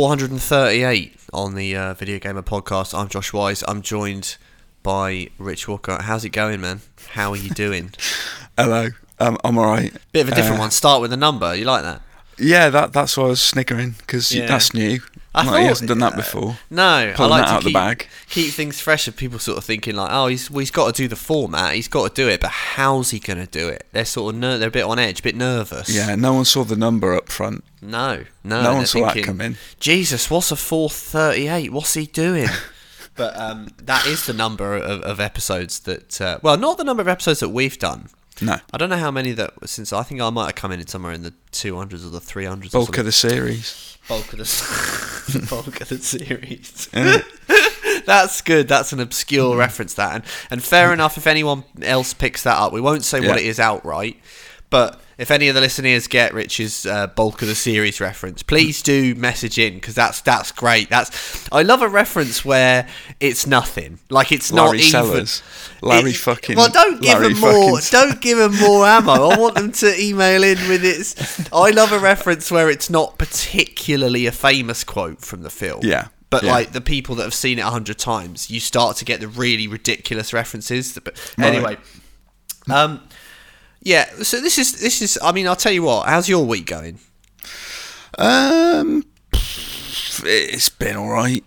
438 on the uh, Video Gamer Podcast. I'm Josh Wise. I'm joined by Rich Walker. How's it going, man? How are you doing? Hello. Um, I'm all right. Bit of a different Uh, one. Start with a number. You like that? Yeah, that that's why I was sniggering because Yeah. that's new. I Like, thought- he hasn't done that uh, before. No, Pulling I like that to out of the bag. keep things fresh. And people sort of thinking like, oh, he's well, he's got to do the format. He's got to do it, but how's he going to do it? They're sort of ner- they're a bit on edge, a bit nervous. Yeah, no one saw the number up front. No, no. No one saw that thinking, come in. Jesus, what's a 438? What's he doing? but um, that is the number of, of episodes that. Uh, well, not the number of episodes that we've done. No, I don't know how many that since I think I might have come in somewhere in the 200s or the 300s. or bulk of the series. Bulk of the bulk of the series. That's good. That's an obscure Mm. reference. That and and fair enough. If anyone else picks that up, we won't say what it is outright. But if any of the listeners get Rich's uh, bulk of the series reference, please do message in because that's that's great. That's I love a reference where it's nothing. Like it's not Larry even. Sellers. Larry It- fucking. Well, don't give Larry them more. Don't give them more ammo. I want them to email in with its. I love a reference where it's not particularly a famous quote from the film. Yeah, But yeah. like the people that have seen it a hundred times, you start to get the really ridiculous references. But Right. anyway, um, yeah. So this is this is. I mean, I'll tell you what. How's your week going? Um, it's been all right.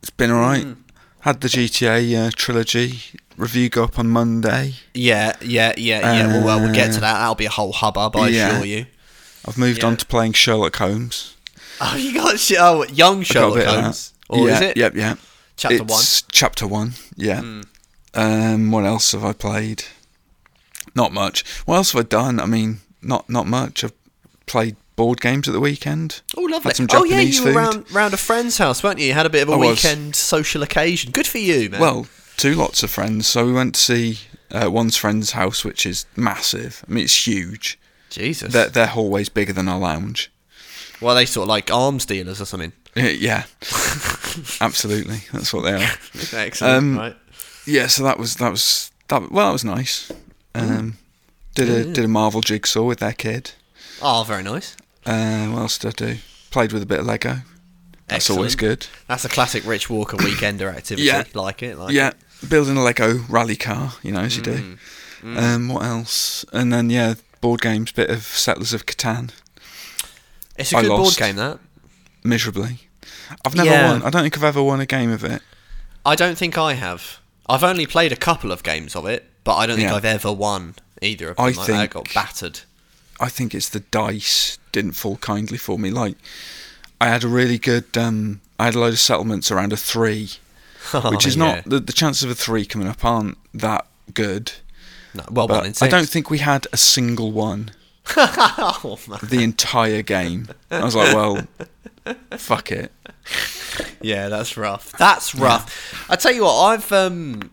It's been all right. Hmm. Had the GTA uh, trilogy review go up on Monday. Yeah, yeah, yeah, yeah. well, well, we'll get to Uh, that. That'll be a whole hubbub, I yeah. assure you. I've moved Yeah. on to playing Sherlock Holmes. Oh, you got sh- oh, young Sherlock bit of that. Holmes, or yeah, is it Yep, yeah. chapter it's Chapter one. Yeah. one? Um, what else have I played? Not much. What else have I done? I mean, not not much. I've played board games at the weekend. Oh, lovely. Had some Japanese oh, yeah, you were food. round, round a friend's house, weren't you? You had a bit of a I was. weekend social occasion. Good for you, man. Well, two lots of friends. So we went to see uh, one's friend's house, which is massive. I mean, it's huge. Jesus. Their, their hallway's bigger than our lounge. well, they sort of like arms dealers or something. Yeah, absolutely. That's what they are. Excellent, Um, right? Yeah, so that was that was that. Well, that was nice. Um, did a did a Marvel jigsaw with that kid. Oh, very nice. Uh, what else did I do? Played with a bit of Lego. That's always good. That's a classic Rich Walker weekender activity. Yeah. Like it. Like yeah, It. building a Lego rally car, you know, as you Mm. do. Um, what else? And then yeah, board games, bit of Settlers of Catan, It's a I good board game, that. miserably. I've never Yeah. won. I don't think I've ever won a game of it. I don't think I have. I've only played a couple of games of it, but I don't think Yeah. I've ever won either of them. I I, I got battered. I think it's the dice didn't fall kindly for me. Like, I had a really good. Um, I had a load of settlements around a three, which is yeah. not the, the chances of a three coming up aren't that good. No, well, one But I don't think we had a single one oh, the entire game. I was like, well, fuck it. Yeah, that's rough. That's rough. I tell you what, I've um,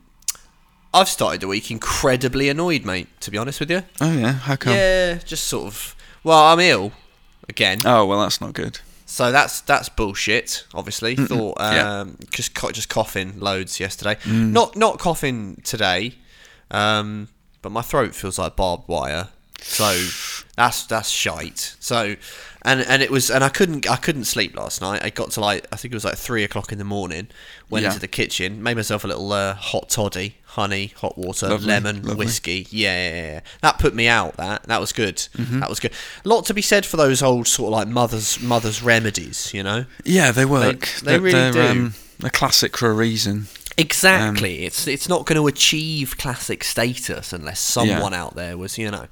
I've started the week incredibly annoyed, mate. To be honest with you. Oh yeah, how come? Yeah, just sort of. Well, I'm ill again, Oh well, that's not good. so that's that's bullshit. Obviously, thought yeah. um, just co- just coughing loads yesterday. Mm. Not not coughing today, um, but my throat feels like barbed wire. So that's that's shite. So and and it was and I couldn't I couldn't sleep last night. I got to like I think it was like three o'clock in the morning. Went Yeah. into the kitchen, made myself a little uh, hot toddy, honey, hot water, Lovely, lemon, lovely. whiskey. Yeah, yeah, yeah. that put me out. That that was good. Mm-hmm. That was good. A lot to be said for those old sort of like mothers mothers remedies. You know. Yeah, they work. they They're- really they're, do. Um, a classic for a reason. Exactly. it's it's not going to achieve classic status unless someone out there was, you know.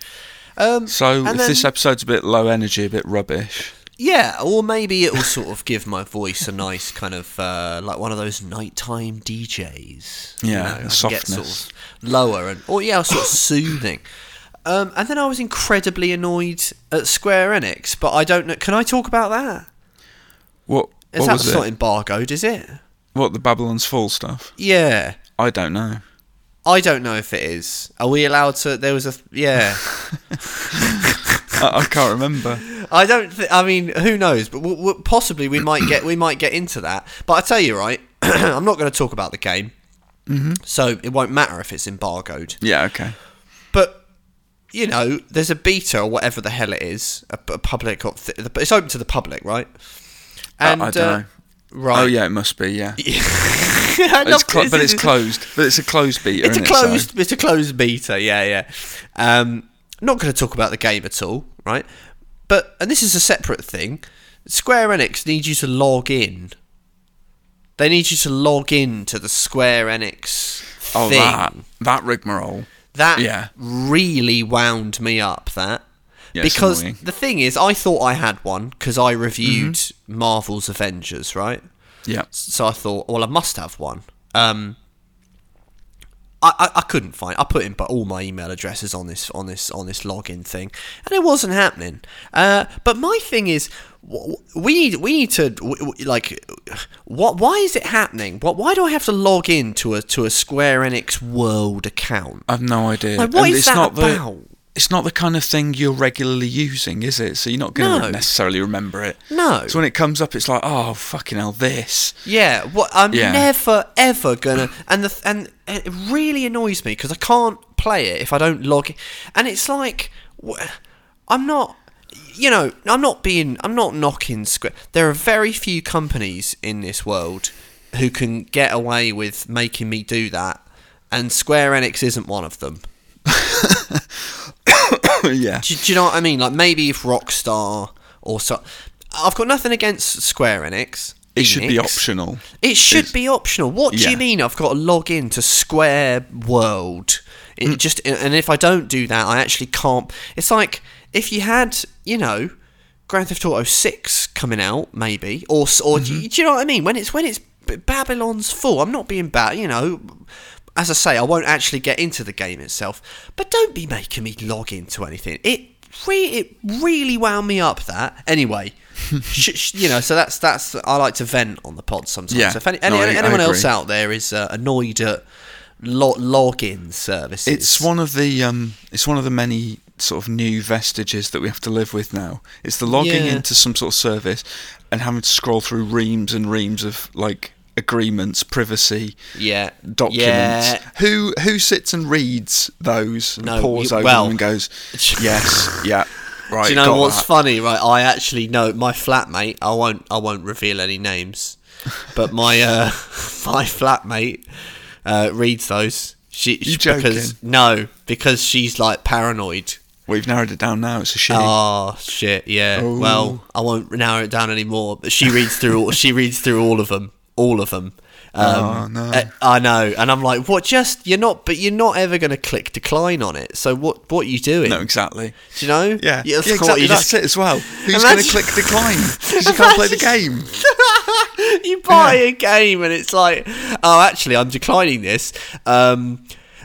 Um, So if then- this episode's a bit low energy, a bit rubbish. yeah, or maybe it will sort of give my voice a nice kind of uh, like one of those nighttime DJs. you Yeah, know, I get softness. sort of lower and or yeah, sort of soothing. Um, and then I was incredibly annoyed at Square Enix, but I don't know. Can I talk about that? What? Is what that was not embargoed? Is it? What the Babylon's Fall stuff? Yeah. I don't know. I don't know if it is. Are we allowed to? There was a yeah. I, I can't remember. I don't. Th- I mean, who knows? But w- w- possibly we might get we might get into that. But I tell you, right, I'm not going to talk about the game, mm-hmm. so it won't matter if it's embargoed. Yeah. Okay. But you know, there's a beta or whatever the hell it is, a, a public. Or th- it's open to the public, right? And, I don't uh, know. Right. Oh yeah, it must be. Yeah, it's this, but it's closed. But it's a closed beta. It's a isn't it? So- closed. It's a closed beta. Yeah, yeah. Um, not going to talk about the game at all, right? But and this is a separate thing. Square Enix needs you to log in. They need you to log in to the Square Enix oh, thing. that that rigmarole. That Yeah. really wound me up. That Yeah, because the thing is, I thought I had one because I reviewed Mm-hmm. Marvel's Avengers, right? Yeah. So I thought, well, I must have one. Um, I, I, I couldn't find. I put in but all my email addresses on this on this on this login thing, and it wasn't happening. Uh, but my thing is, we need we need to like, what? Why is it happening? What? Why do I have to log in to a to a Square Enix World account? I've no idea. Like, what And is it's that not the, about? It's not the kind of thing you're regularly using, is it? So you're not going to No. necessarily remember it. No. So when it comes up, it's like, oh fucking hell, this. Yeah, what I'm Yeah. never ever gonna, and the and it really annoys me because I can't play it if I don't log. in. And it's like, I'm not, you know, I'm not being, I'm not knocking Square. There are very few companies in this world who can get away with making me do that, and Square Enix isn't one of them. yeah. Do, do you know what I mean? Like maybe if Rockstar or so, I've got nothing against Square Enix. It should be optional. It should It's- be optional. What do Yeah. you mean? I've got to log in to Square World. It Mm. just and if I don't do that, I actually can't. It's like if you had, you know, Grand Theft Auto Six coming out, maybe, or or do, Mm-hmm. you, do you know what I mean? When it's when it's Babylon's Fall. I'm not being bad, you know. As I say, I won't actually get into the game itself, but don't be making me log into anything. It re- it really wound me up. That anyway. sh- sh- you know, so that's that's I like to vent on the pod sometimes. Yeah. So if any, any, No, I- I anyone else out there is uh, annoyed at lo- login services, It's one of the um, it's one of the many sort of new vestiges that we have to live with now. It's the logging Yeah. into some sort of service and having to scroll through reams and reams of like agreements, privacy, yeah documents. Yeah. Who who sits and reads those and No, pores you- over well- them and goes, yes, yeah, right. Do you know what's that." funny, right? I actually know my flatmate. I won't. I won't reveal any names, but my uh, my flatmate uh, reads those. She, You she- because joking? no, because she's like paranoid. We've narrowed it down now. It's a she. Oh shit! Yeah. Oh. Well, I won't narrow it down anymore. But she reads through. all, she reads through all of them. All of them. Um, Oh, no. uh, I know, and I'm like, what? Just you're not, but you're not ever going to click decline on it. So what? What are you doing? no, exactly. Do you know? Yeah, yeah, that's exactly. you That's just- it as well. Who's going to click decline because you can't play the game? you buy a game and it's like, oh, actually, I'm declining this. Um,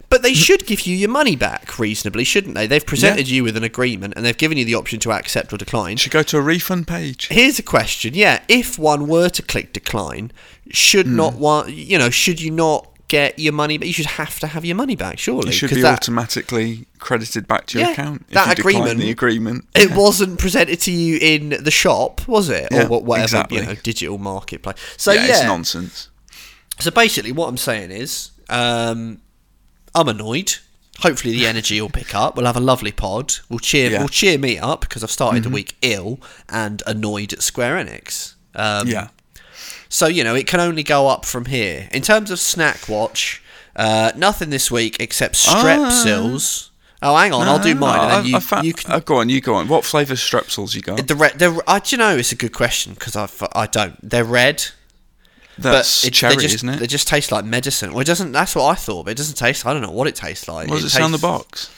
but they should give you your money back reasonably, shouldn't they? They've presented you with an agreement and they've given you the option to accept or decline. Should go to a refund page. Here's a question: Yeah, if one were to click decline, should Hmm. not want, you know, should you not get your money? But you should have to have your money back, surely. It should be that, automatically credited back to your Yeah, account. That you agreement- the agreement. It wasn't presented to you in the shop, was it, Yeah, or wha- whatever exactly. you know, digital marketplace? So yeah, yeah, it's nonsense. So basically, what I'm saying is, um, I'm annoyed. Hopefully, the energy will pick up. We'll have a lovely pod. We'll cheer. Yeah. Mm-hmm. Will cheer me up because I've started the week ill and annoyed at Square Enix. Um, yeah. So you know, it can only go up from here. In terms of snack watch, uh, nothing this week except Strepsils. oh, hang on, I'll do mine. and I, then you, I fa- you can uh, go on, you go on. What flavour strepsils you got? the red. The, uh, do you know it's a good question because I I don't. They're red. That's but it, cherry, they just, isn't it? They just taste like medicine. Well, it doesn't. That's what I thought, but it doesn't taste. I don't know what it tastes like. what does it, say on the box?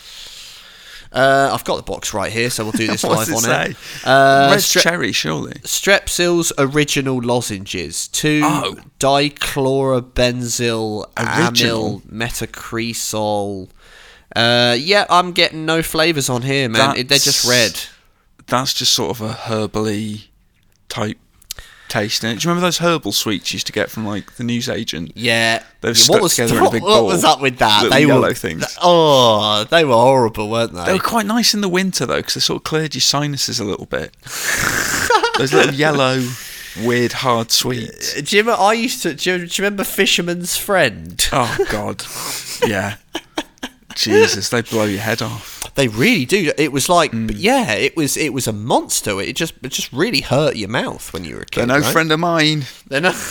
Uh, I've got the box right here, so we'll do this live on it it. Uh, Red cherry, surely. Strepsils original lozenges. Two Oh. dichlorobenzyl Original. amyl metacresol. Uh, yeah, I'm getting no flavors on here, man. It- They're just red. That's just sort of a herbally type taste in it. Do you remember those herbal sweets you used to get from like the newsagent? Yeah. They're Yeah, stuck together in a what, big what bowl. was up with that? They yellow were things. Oh, they were horrible, weren't they? They were quite nice in the winter though, because they sort of cleared your sinuses a little bit. those little yellow, weird, hard uh, sweets. Do you remember? I used to. Do you, do you remember Fisherman's Friend? Oh God, yeah. Jesus, they blow your head off. They really do. It was like, but yeah, it was it was a monster. It just it just really hurt your mouth when you were a kid. They're no right? friend of mine. They're no.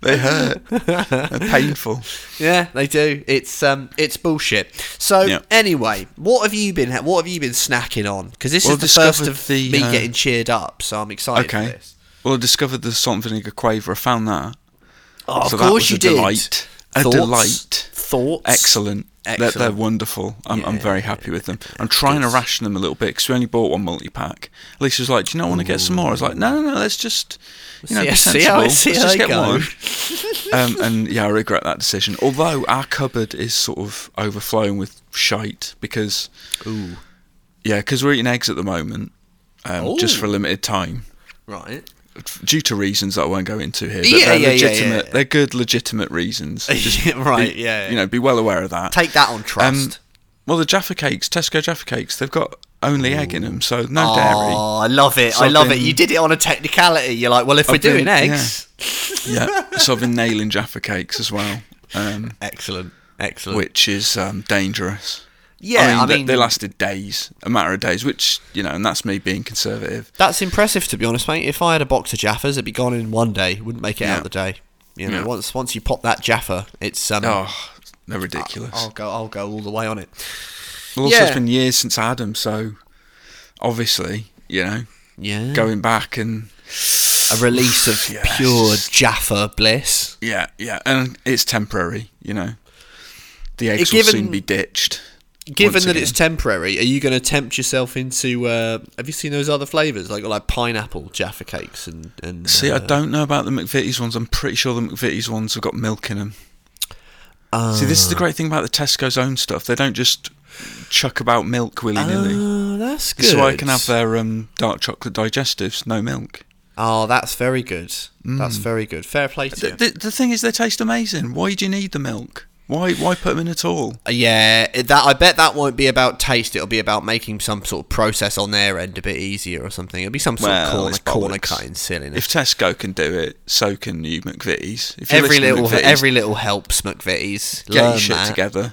They hurt. They're painful. yeah, they do. It's um, it's bullshit. So Yeah. anyway, what have you been what have you been snacking on? Because this Well, is the first of the, me uh, getting cheered up. So I'm excited for Okay. this. Well, I discovered the salt and vinegar quaver. I found that. Oh, so of course you did. delight. A Thoughts? delight. Thoughts. Excellent. They're, they're wonderful. I'm, I'm very happy with them. I'm trying to ration them a little bit because we only bought one multi pack. Lisa was like, "Do you not want to get some more?" I was like, "No, no, no. Let's just, you know, See- be see sensible. Let's see how just get go." one." um, and yeah, I regret that decision. Although our cupboard is sort of overflowing with shite because, Ooh. yeah, because we're eating eggs at the moment, um, just for a limited time Right. Due to reasons that I won't go into here. But Yeah, they're yeah, yeah, legitimate. yeah. They're good, legitimate reasons. Just right. be- yeah. You know, be well aware of that. take that on trust. Well, the Jaffa cakes, Tesco Jaffa cakes, they've got only egg in them, so no oh, dairy. I love it. So I I've love it. You did it on a technicality. You're like, well, if we're been- doing eggs, Yeah, so I've been nailing Jaffa cakes as well, um, excellent, excellent. which is um, dangerous. Yeah, I they- mean, they, lasted days, a matter of days, which you know, and that's me being conservative. That's impressive, to be honest, mate. If I had a box of Jaffas, it'd be gone in one day. Wouldn't make it Yeah. out the day. You know, Yeah. once once you pop that Jaffa, it's um. Oh, they're ridiculous. I'll go. I'll go all the way on it. well, also, yeah. it's been years since Adam, so obviously, you know, Yeah. going back and a release of Yes. pure Jaffa bliss. yeah, yeah, and it's temporary, you know. The eggs given- will soon be ditched. Given that it's temporary, are you going to tempt yourself into? Uh, have you seen those other flavors like like pineapple Jaffa cakes and and? See, I uh, don't know about the McVitie's ones. I'm pretty sure the McVitie's ones have got milk in them. See, this is Ah. the great thing about the Tesco's own stuff. They don't just chuck about milk willy nilly. Oh, that's good. So I can have their um, dark chocolate digestives, no milk. Oh, that's very good. That's very good. Fair play to The, you. the, the thing is, they taste amazing. Why do you need the milk? Why why put them in at all? Uh, Yeah, that I bet that won't be about taste. It'll be about making some sort of process on their end a bit easier or something. It'll be some sort Well, of corner, corner cutting silliness. If Tesco can do it, so can you McVitie's. If every little McVitie's, every little helps, McVitie's. get Learn your shit that. together.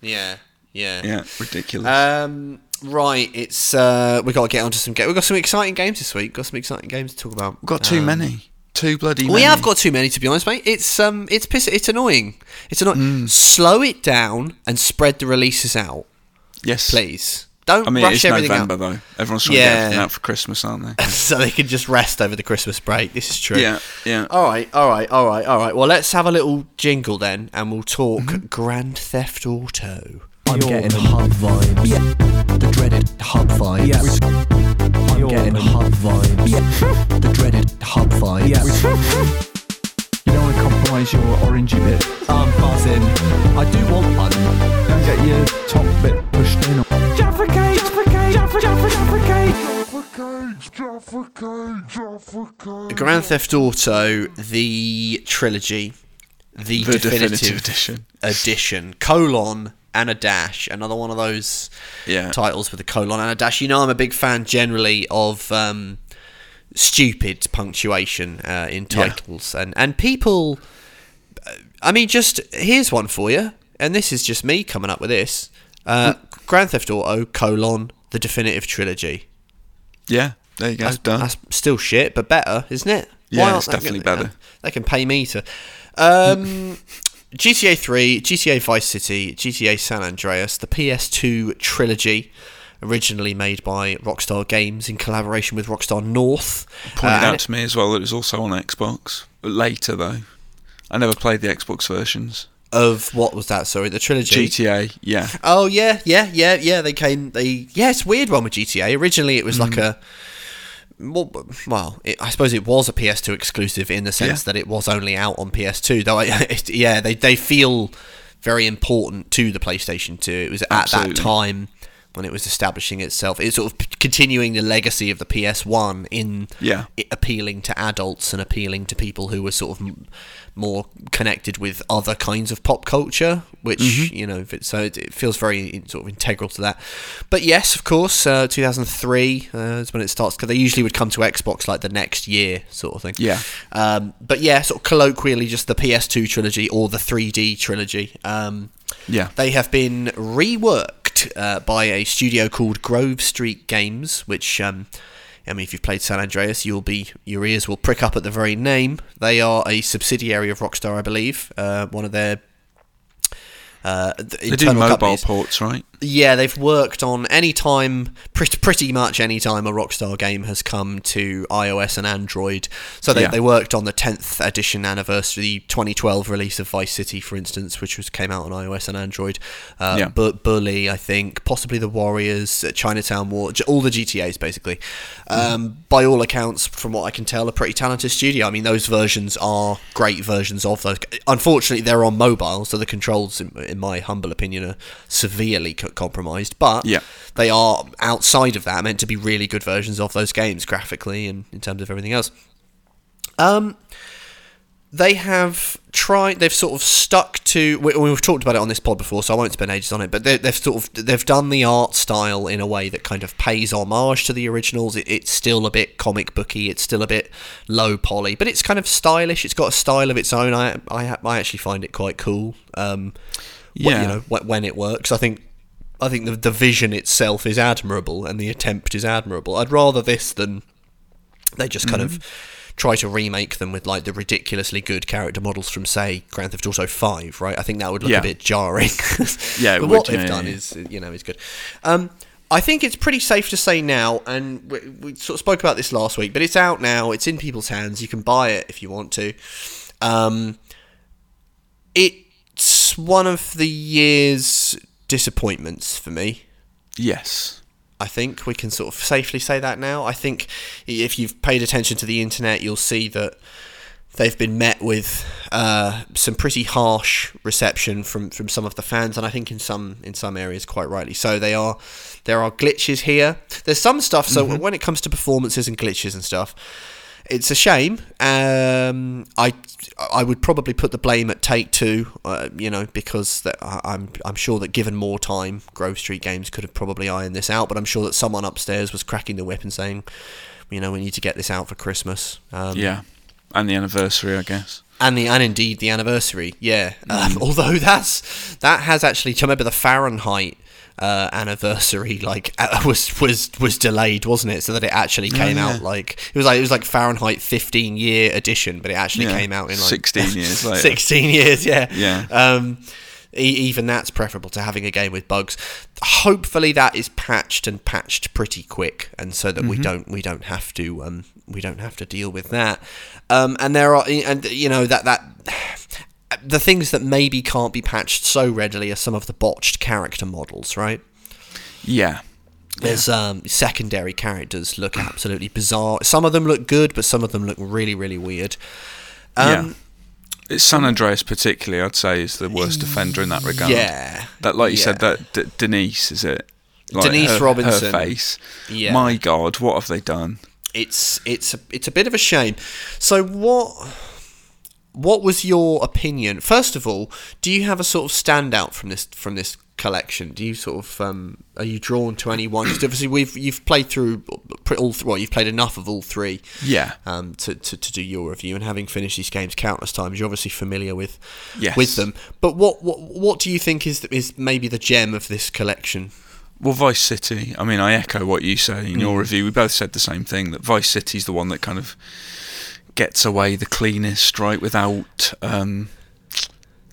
Yeah, yeah. Yeah, ridiculous. Um, right, it's uh, we got to get onto some games. We've got some exciting games this week. Got some exciting games to talk about. We've got too Um, many. Too bloody many. We have got too many, to be honest, mate. It's um, it's piss- it's annoying. It's annoying. Mm. Slow it down and spread the releases out, Yes. please. Don't I mean, rush it's everything November out. though. Everyone's trying to get everything out for Christmas, aren't they? so they can just rest over the Christmas break. This is true. Yeah, yeah. All right, all right, all right, all right. Well, let's have a little jingle then, and we'll talk Mm-hmm. Grand Theft Auto. I'm getting hub vibes. The dreaded hub vibes. I'm getting hub vibes. The dreaded hub vibes. You don't want to compromise your orangey bit. I'm buzzing. I do want one. Don't get your top bit pushed in. Jaffa cake, Jaffa cake, Jaffa, Jaffa, Jaffa cake. Grand Theft Auto, the trilogy, the, The definitive, definitive edition. edition, colon and a dash. Another one of those Yeah. titles with a colon and a dash. You know, I'm a big fan generally of um, stupid punctuation uh, in Yeah. titles, and and people. uh, I mean, just here's one for you, and this is just me coming up with this. Uh, Grand Theft Auto colon the definitive trilogy. Yeah, there you go. That's, done. that's still shit, but better, isn't it? Yeah, it's definitely gonna- better. They can pay me to. Um, GTA 3, GTA Vice City, GTA San Andreas, the PS2 trilogy, originally made by Rockstar Games in collaboration with Rockstar North. Pointed Uh, out to me as well that it was also on Xbox. Later though, I never played the Xbox versions. of what was that? Sorry, the trilogy. GTA, yeah, Oh yeah, yeah, yeah, yeah. They came. They yeah, it's a weird one with GTA. Originally, it was like a well, well it, I suppose it was a PS2 exclusive in the sense Yeah. that it was only out on PS2. Though, I, it, yeah, they they feel very important to the PlayStation 2. It was at Absolutely. that time when it was establishing itself. It's sort of p- continuing the legacy of the PS1 in Yeah. it appealing to adults and appealing to people who were sort of m- more connected with other kinds of pop culture, which Mm-hmm. you know, if it, so it, it feels very in- sort of integral to that. But yes, of course, uh, 2003 uh, is when it starts because they usually would come to Xbox like the next year, sort of thing. Yeah. Um, but yeah, sort of colloquially, just the PS2 trilogy or the 3D trilogy. Um, yeah. they have been reworked uh, by a studio called Grove Street Games, which. Um, I mean, if you've played San Andreas, you'll be your ears will prick up at the very name. They are a subsidiary of Rockstar, I believe. Uh, one of their uh, They do mobile companies. ports, right? Yeah, they've worked on any time, pretty, much any time a Rockstar game has come to iOS and Android. So they, Yeah. they worked on the 10th edition anniversary, the 2012 release of Vice City, for instance, which was came out on iOS and Android. Uh, Yeah. Bu- Bully, I think, possibly the Warriors, uh, Chinatown War, all the GTA's basically. Um, By all accounts, from what I can tell, a pretty talented studio. I mean, those versions are great versions of those. Unfortunately, they're on mobile, so the controls, in, in my humble opinion, are severely co- compromised. But Yeah. they are outside of that meant to be really good versions of those games graphically and in terms of everything else. Um, they have tried. They've sort of stuck to. We, we've talked about it on this pod before, so I won't spend ages on it. But they, they've sort of they've done the art style in a way that kind of pays homage to the originals. It, it's still a bit comic booky. It's still a bit low poly, but it's kind of stylish. It's got a style of its own. I I, I actually find it quite cool. Um, Yeah. you know when it works. I think I think the the vision itself is admirable and the attempt is admirable. I'd rather this than they just kind of try to remake them with like the ridiculously good character models from say Grand Theft Auto 5, right? I think that would look Yeah. a bit jarring. Yeah, but would, what they've done yeah. is you know is good. Um I think it's pretty safe to say now, and we, we sort of spoke about this last week, but it's out now. It's in people's hands. You can buy it if you want to. Um, it's one of the year's disappointments for me. Yes. I think we can sort of safely say that now. I think if you've paid attention to the internet, you'll see that they've been met with uh, some pretty harsh reception from, from some of the fans, and I think in some in some areas quite rightly so. They are there are glitches here. There's some stuff. So when it comes to performances and glitches and stuff, it's a shame. Um, I I would probably put the blame at Take Two, uh, you know, because that I- I'm I'm sure that given more time, Grove Street Games could have probably ironed this out. But I'm sure that someone upstairs was cracking the whip and saying, you know, we need to get this out for Christmas. Um, Yeah. And the anniversary, I guess. and the and indeed the anniversary, yeah. Um, although that's that has actually, do you remember the Fahrenheit uh, anniversary? Like uh, was was was delayed, wasn't it? So that it actually came yeah. out like it was like it was like Fahrenheit 15 year edition, but it actually Yeah, came out in like 16 years later. 16 years, yeah. Yeah. Um, e- even that's preferable to having a game with bugs. Hopefully, that is patched and patched pretty quick, and so that we Mm-hmm. don't we don't have to um, we don't have to deal with that. Um, and there are and you know that that. The things that maybe can't be patched so readily are some of the botched character models, right? Yeah. There's um, secondary characters look absolutely bizarre. Some of them look good, but some of them look really, really weird. Um, yeah. It's San Andreas, particularly, I'd say, is the worst offender in that regard. Yeah, That, like you said, that D- Denise, is it? Denise her, Robinson. Her face. Yeah. My God, what have they done? it's it's a, it's a bit of a shame. So what what was your opinion? First of all, do you have a sort of standout from this from this collection? Do you sort of um, are you drawn to any one? 'Cause obviously we've you've played through all th- well, you've played enough of all three. Yeah. Um, to, to, to do your review and having finished these games countless times, you're obviously familiar with Yes. with them. But what, what what do you think is is maybe the gem of this collection? Well, Vice City. I mean, I echo what you say in your Mm. review. We both said the same thing that Vice City is the one that kind of gets away the cleanest, right? Without um,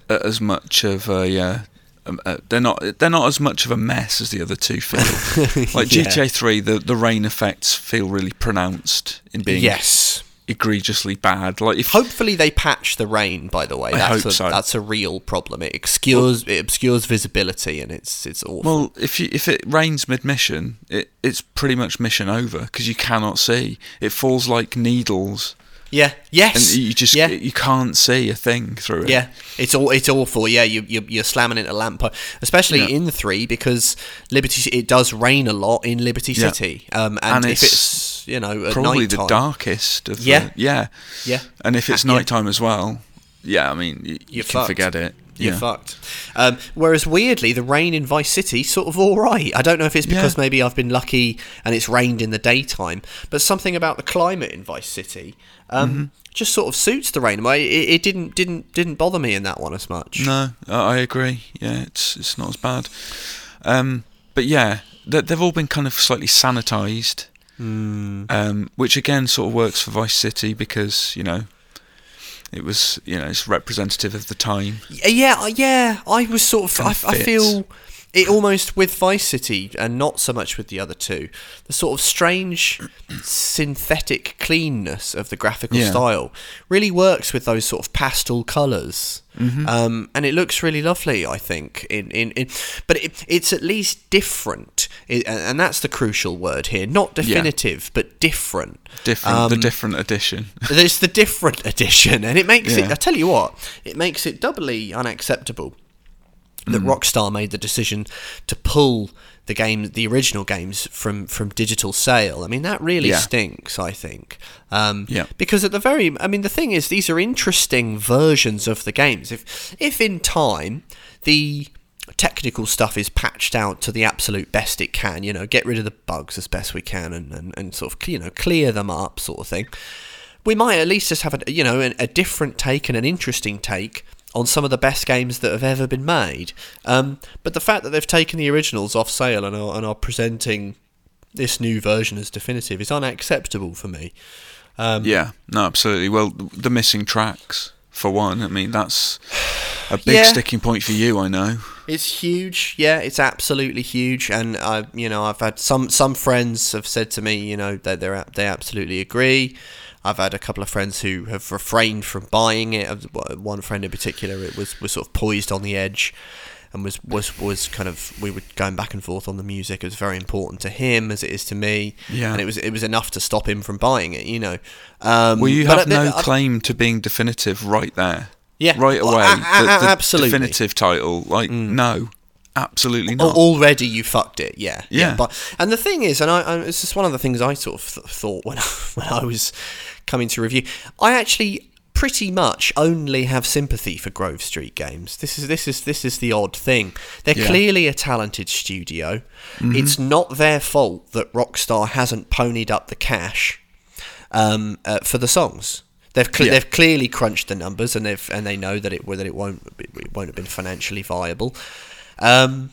as much of a. Uh, um, uh, they're not. They're not as much of a mess as the other two feel. like Yeah. GTA Three, the the rain effects feel really pronounced in being Yes. egregiously bad. Like if Hopefully they patch the rain. By the way, I that's hope a, so. that's a real problem. It obscures it obscures visibility, and it's it's awful. Well, if you, if it rains mid mission, it, it's pretty much mission over because you cannot see. It falls like needles, yeah. Yes. and you just yeah. you can't see a thing through it. Yeah, it's all it's awful. Yeah, you, you you're slamming into a lamp, post, especially Yeah. in three because Liberty. It does rain a lot in Liberty Yeah. City, um, and, And if it's it's you know probably the darkest of Yeah. the, yeah Yeah, and if it's nighttime as well yeah I mean you, you You're can fucked. forget it You're yeah fucked. Um, whereas weirdly, the rain in Vice City sort of all right. I don't know if it's because Yeah. maybe I've been lucky and it's rained in the daytime, but something about the climate in Vice City um, Mm-hmm. just sort of suits the rain. It, it didn't didn't didn't bother me in that one as much. no I agree yeah it's it's not as bad um but yeah, they, they've all been kind of slightly sanitized, Hmm. um, which again sort of works for Vice City because you know it was you know it's representative of the time. Yeah, I- yeah. I was sort of. I, I feel it almost with Vice City, and not so much with the other two. The sort of strange synthetic cleanness of the graphical Yeah. style really works with those sort of pastel colors. Mm-hmm. Um, and it looks really lovely, I think. In, in, in but it, it's at least different, it, and that's the crucial word here. Not definitive, but different. Different, the Um, different edition. There's the different edition, and it makes it. Yeah. I tell you what, it makes it doubly unacceptable that Mm. Rockstar made the decision to pull the game, the original games, from from digital sale. I mean, that really Yeah. stinks. I think. Um, Yeah. Because at the very, I mean, the thing is, these are interesting versions of the games. If if in time the technical stuff is patched out to the absolute best it can, you know, get rid of the bugs as best we can, and and, and sort of you know clear them up, sort of thing we might at least just have a you know a, a different take and an interesting take on some of the best games that have ever been made. Um, but the fact that they've taken the originals off sale and are, and are presenting this new version as definitive is unacceptable for me. Um, yeah, no, absolutely. Well, the missing tracks for one. I mean, that's a big Yeah. sticking point for you. I know. It's huge, yeah. It's absolutely huge, and I, you know, I've had some some friends have said to me, you know, that they're they absolutely agree. I've had a couple of friends who have refrained from buying it. One friend in particular, it was was sort of poised on the edge, and was was was kind of we were going back and forth on the music. It was very important to him as it is to me, Yeah. and it was it was enough to stop him from buying it. You know, Um, well, you have I- no I- claim to being definitive right there. Yeah. Right Well, away. a- a- the, the absolutely. Mm. definitive title. Like, no, absolutely not. Already you fucked it, yeah, Yeah. But and the thing is, and I, I it's just one of the things I sort of th- thought when when I was coming to review. I actually pretty much only have sympathy for Grove Street games. This is this is this is the odd thing. They're Yeah. Mm-hmm. clearly a talented studio. It's not their fault that Rockstar hasn't ponied up the cash um, uh, for the songs. They've cle Yeah. they've clearly crunched the numbers and they've and they know that it that it won't it won't have been financially viable. Um,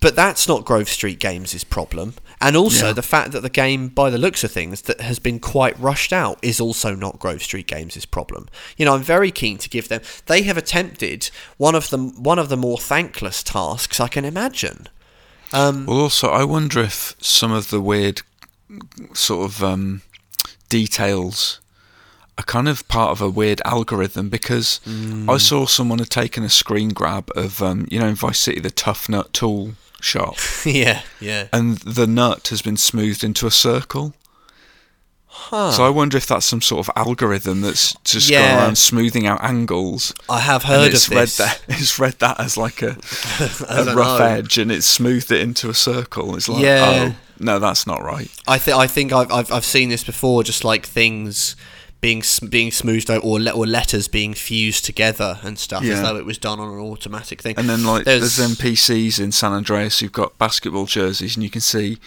but that's not Grove Street Games' problem, and also Yeah. the fact that the game, by the looks of things, that has been quite rushed out, is also not Grove Street Games' problem. You know, I'm very keen to give them. They have attempted one of the one of the more thankless tasks I can imagine. Um, Well, also, I wonder if some of the weird sort of um, details are kind of part of a weird algorithm because Mm. I saw someone had taken a screen grab of, um, you know, in Vice City, the Tough Nut tool shop, yeah, yeah. and the nut has been smoothed into a circle. Huh. So I wonder if that's some sort of algorithm that's just Yeah. gone around smoothing out angles. I have heard it's of read this. that it's read that as like a, don't rough know. edge, and it's smoothed it into a circle. It's like, Yeah. oh no, that's not right. I think I think I've, I've I've seen this before, just like things being being smoothed out or le- or letters being fused together and stuff, as though it was done on an automatic thing. And then like There's- there's, NPCs in San Andreas who've got basketball jerseys, and you can see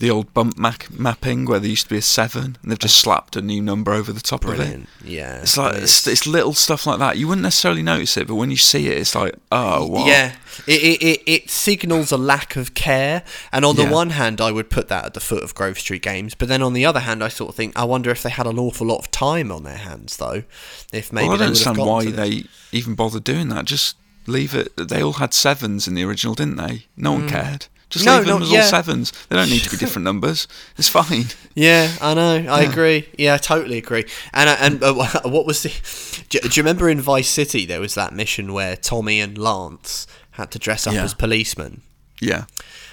the old bump mac- mapping where there used to be a seven, and they've just slapped a new number over the top of it. brilliant. Yeah, It's like it's, it's little stuff like that. You wouldn't necessarily notice it, but when you see it, it's like, oh, what? Yeah, it, it, it, it signals a lack of care. And on the Yeah. one hand, I would put that at the foot of Grove Street Games. But then on the other hand, I sort of think, I wonder if they had an awful lot of time on their hands, though. If maybe well, I don't understand why they even bothered doing that. Just leave it. They all had sevens in the original, didn't they? No one mm. cared. Just. No, leave them as yeah. all sevens. They don't need to be different numbers. It's fine. Yeah, I know. I agree. Yeah, I totally agree. And uh, and uh, what was the? Do, do you remember in Vice City there was that mission where Tommy and Lance had to dress up Yeah. as policemen? Yeah.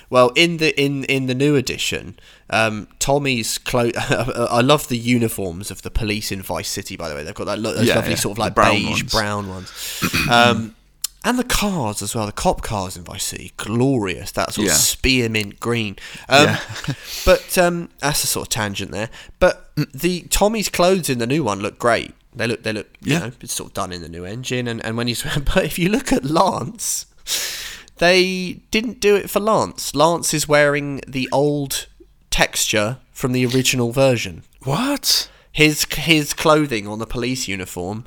Well, in the in in the new edition, um, Tommy's clothes. I love the uniforms of the police in Vice City. By the way, they've got that lo- those Yeah, lovely yeah, sort of like brown beige ones. brown ones, um, and the cars as well. The cop cars in Vice City, glorious. That sort Yeah. of spearmint green. Um, Yeah. but um, that's a sort of tangent there. But the Tommy's clothes in the new one look great. They look they look you Yeah. know it's sort of done in the new engine. And and when he's but if you look at Lance. They didn't do it for Lance. Lance is wearing the old texture from the original version. What? His his clothing on the police uniform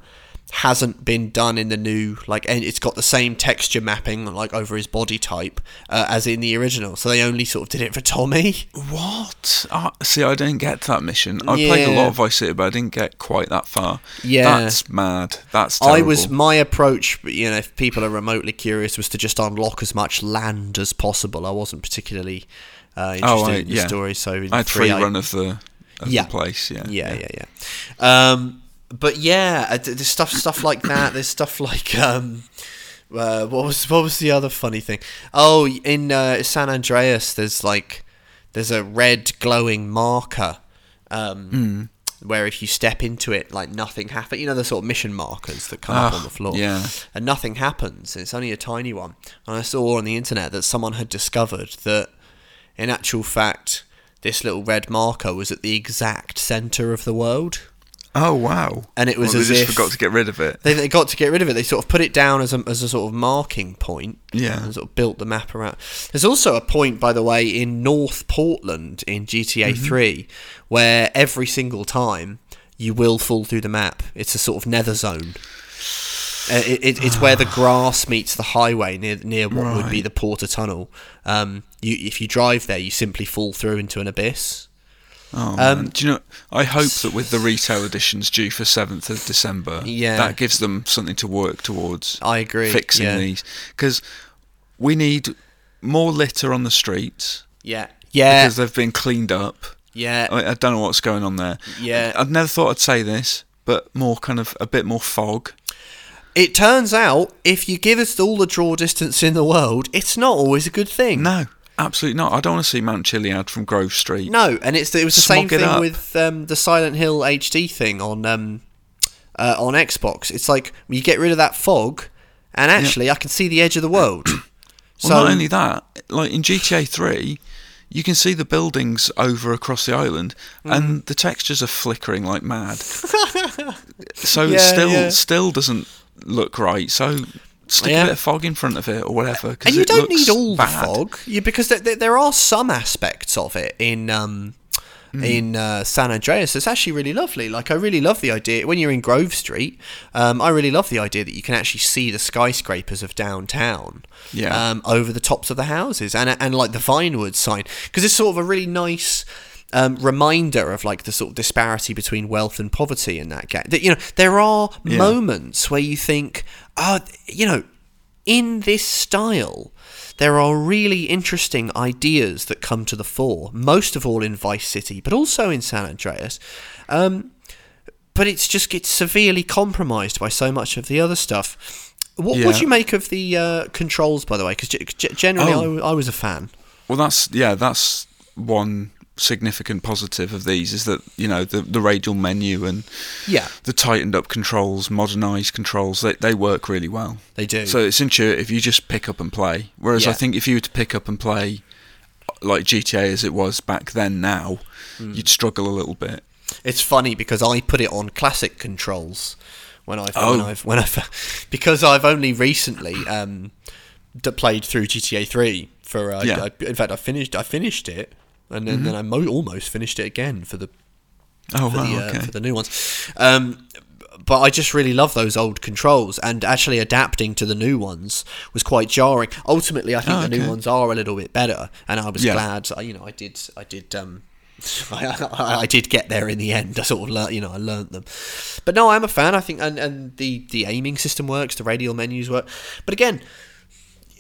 hasn't been done in the new like and it's got the same texture mapping like over his body type uh, as in the original so they only sort of did it for tommy What? Uh, see, I didn't get that mission. I played a lot of Vice City, but I didn't get quite that far. Yeah. that's mad. That's terrible. I was my approach, you know, if people are remotely curious, was to just unlock as much land as possible. I wasn't particularly uh, interested Oh, I- in the yeah. story, so I had free I- run of the of Yeah. the place. Yeah, yeah, yeah, yeah. Um, but yeah, uh, there's stuff, stuff like that. There's stuff like um, uh, what was what was the other funny thing? Oh, in uh, San Andreas, there's like there's a red glowing marker. Um, Hmm. Where if you step into it, like nothing happens. You know the sort of mission markers that come up Ah, on the floor, yeah. and nothing happens. It's only a tiny one. And I saw on the internet that someone had discovered that, in actual fact, this little red marker was at the exact center of the world. Oh wow! And it was well, as they just if- forgot to get rid of it. They, they got to get rid of it. They sort of put it down as a, as a sort of marking point. Yeah. And sort of built the map around. There's also a point, by the way, in North Portland in GTA Mm-hmm. 3 where every single time you will fall through the map. It's a sort of nether zone. Uh, it, it, it's where the grass meets the highway near near what would be the Porter Tunnel. Um, you, if you drive there, you simply fall through into an abyss. Oh, Um. Do you know? I hope that with the retail editions due for seventh of December, Yeah. that gives them something to work towards. I agree. Fixing yeah. these because we need more litter on the streets Yeah. Yeah. because they've been cleaned up. yeah. I, I don't know what's going on there. Yeah. I'd never thought I'd say this, but more kind of a bit more fog. It turns out, if you give us all the draw distance in the world, it's not always a good thing. No, absolutely not. I don't want to see Mount Chiliad from Grove Street. No, and it's it was the Smog same thing up. with um, the Silent Hill HD thing on um, uh, on Xbox. It's like you get rid of that fog, and actually, I can see the edge of the world. Well, so not only that, like in GTA 3, you can see the buildings over across the island, Mm. and the textures are flickering like mad. so Yeah, it still yeah. still doesn't look right. So stick Yeah. a bit of fog in front of it or whatever. and you don't need all bad. the fog, you, because there, there, there are some aspects of it in um, Hmm. in uh, San Andreas. It's actually really lovely. Like I really love the idea when you're in Grove Street. Um, I really love the idea that you can actually see the skyscrapers of downtown. Yeah. Um, over the tops of the houses and and like the Vinewood sign because it's sort of a really nice. Um, reminder of like the sort of disparity between wealth and poverty in that game. That you know there are Yeah. moments where you think, oh, you know, in this style, there are really interesting ideas that come to the fore, most of all in Vice City, but also in San Andreas. Um, but it's just gets severely compromised by so much of the other stuff. What Yeah. would you make of the uh, controls, by the way? Because generally, I Oh. I, was a fan. Well, that's yeah, that's one significant positive of these is that you know the the radial menu and Yeah, the tightened up controls, modernized controls, they they work really well. they do. So it's intuitive. You just pick up and play. Whereas I think if you were to pick up and play like GTA as it was back then, now Hmm. you'd struggle a little bit. It's funny because I put it on classic controls when I've when Oh. I've when I've because I've only recently um played through GTA 3 for uh, Yeah. I, in fact I finished I finished it and then, then I mo- almost finished it again for the Oh for, wow, the, uh, okay. for the new ones. Um, but I just really love those old controls, and actually adapting to the new ones was quite jarring. Ultimately, I think Oh, the new ones are a little bit better, and I was Yeah. glad. I- You know, I did, I did, um, I, I did get there in the end. I sort of learnt, you know, I learnt them. But no, I'm a fan. I think, and, and the the aiming system works, the radial menus work. But again,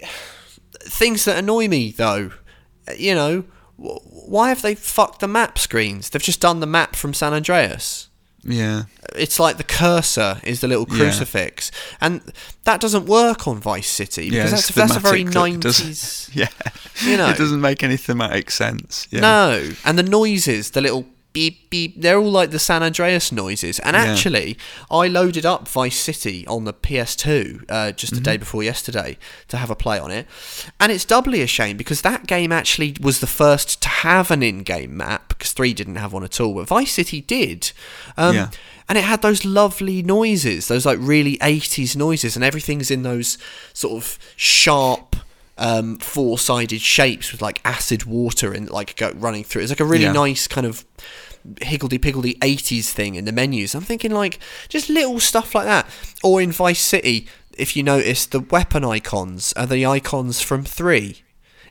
things that annoy me though, you know, why have they fucked the map screens? They've just done the map from San Andreas. yeah, It's like the cursor is the little Yeah. crucifix, and that doesn't work on Vice City because it's that's, that's a very nineties. doesn't- Yeah, you know. it doesn't make any thematic sense. Yeah. No, and the noises, the little beep beep, they're all like the San Andreas noises. And Yeah. actually, I loaded up Vice City on the PS2 uh, just Mm-hmm. the day before yesterday to have a play on it, and it's doubly a shame because that game actually was the first to have an in-game map because three didn't have one at all, but Vice City did. Um, Yeah. and it had those lovely noises, those like really 80s noises, and everything's in those sort of sharp um, four-sided shapes with like acid water and like go, running through. It's like a really Yeah. nice kind of higgledy piggledy 80s thing in the menus. I'm thinking like just little stuff like that. Or in Vice City, if you notice, the weapon icons are the icons from 3.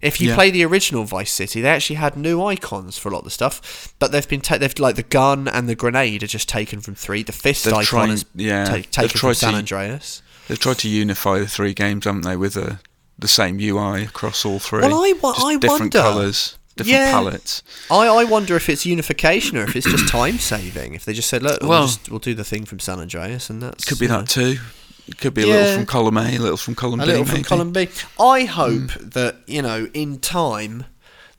If you Yeah. play the original Vice City, they actually had new icons for a lot of the stuff, but they've been ta- they've like the gun and the grenade are just taken from three. The fist They've icon tried- is yeah, ta- taken from San to- Andreas. They've tried to unify the three games, haven't they, with the the same UI across all three. Well, I wa- I different wonder- colours, different Yeah. palettes. I, I wonder if it's unification or if it's just time saving. If they just said, look, we'll, Well- just, we'll do the thing from San Andreas, and that's Could be you know, that too. It could be a little from column A, a little from column a B, little from column B. I hope hmm. that you know in time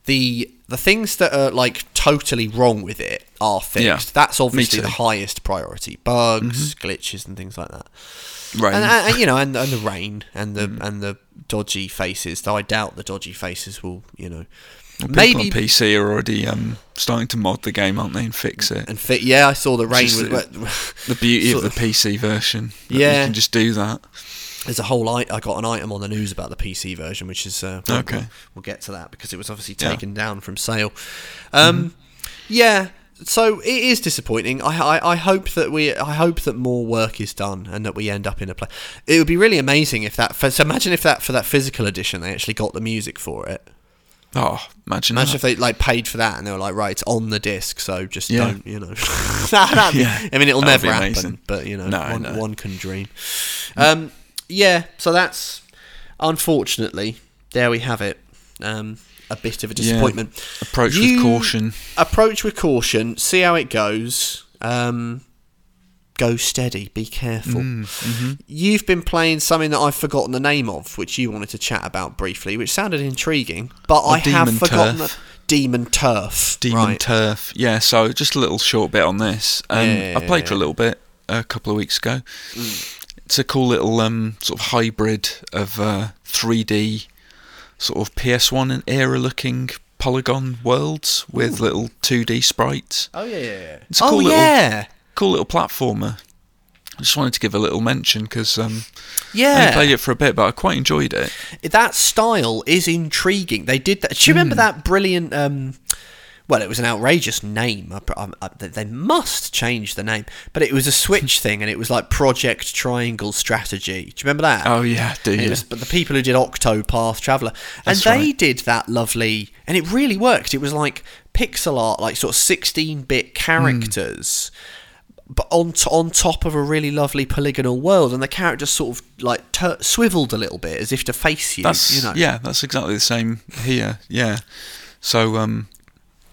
the the things that are like totally wrong with it are fixed. Yeah, That's obviously the highest priority. Bugs, mm-hmm. glitches, and things like that. Right. And, and, you know, and, and the rain and the and the dodgy faces. Though I doubt the dodgy faces will, you know, Well, people maybe on PC are already um, starting to mod the game, aren't they, and fix it. and fit. Yeah, I saw the rain was. the- The beauty of the PC version. Yeah. You can just do that. There's a whole I, I got an item on the news about the PC version, which is uh, Okay. We'll, we'll get to that because it was obviously Yeah. taken down from sale. Um, Yeah, so it is disappointing. I, I I hope that we I hope that more work is done and that we end up in a place. It would be really amazing if that. For, so imagine if that for that physical edition they actually got the music for it. Oh, imagine, Imagine that. if they like paid for that and they were like, right, it's on the disc, so just Yeah. don't, you know. That'd be- Yeah. I mean, it'll That would never happen, amazing. but you know, No, one, no. one can dream. Um, yeah, so that's unfortunately there we have it. Um, a bit of a Yeah. disappointment. Approach You- with caution. Approach with caution. See how it goes. Um, go steady. Be careful. Mm, mm-hmm. You've been playing something that I've forgotten the name of, which you wanted to chat about briefly, which sounded intriguing, but I have forgotten Turf. the Demon Turf. Demon right. Turf. Yeah, so just a little short bit on this. Um, Yeah, I played for a little bit a couple of weeks ago. Mm. It's a cool little um, sort of hybrid of uh, 3D, sort of PS1 and era looking polygon worlds with little 2D sprites. Oh yeah, yeah, yeah. It's a oh cool little- yeah, Cool little platformer. I just wanted to give a little mention because um, I yeah. only played it for a bit, but I quite enjoyed it. that style is intriguing. They did that. Do you Hmm. remember that brilliant? Um, well, it was an outrageous name. I, I, I, they must change the name, but it was a Switch thing, and it was like Project Triangle Strategy. Do you remember that? Oh yeah, do you? But the people who did Octopath Traveler, and That's they right. did that lovely, and it really worked. It was like pixel art, like sort of sixteen-bit characters, but on t- on top of a really lovely polygonal world, and the characters sort of like tur swiveled a little bit as if to face you. That's you know, yeah, that's exactly the same here. Yeah, so um,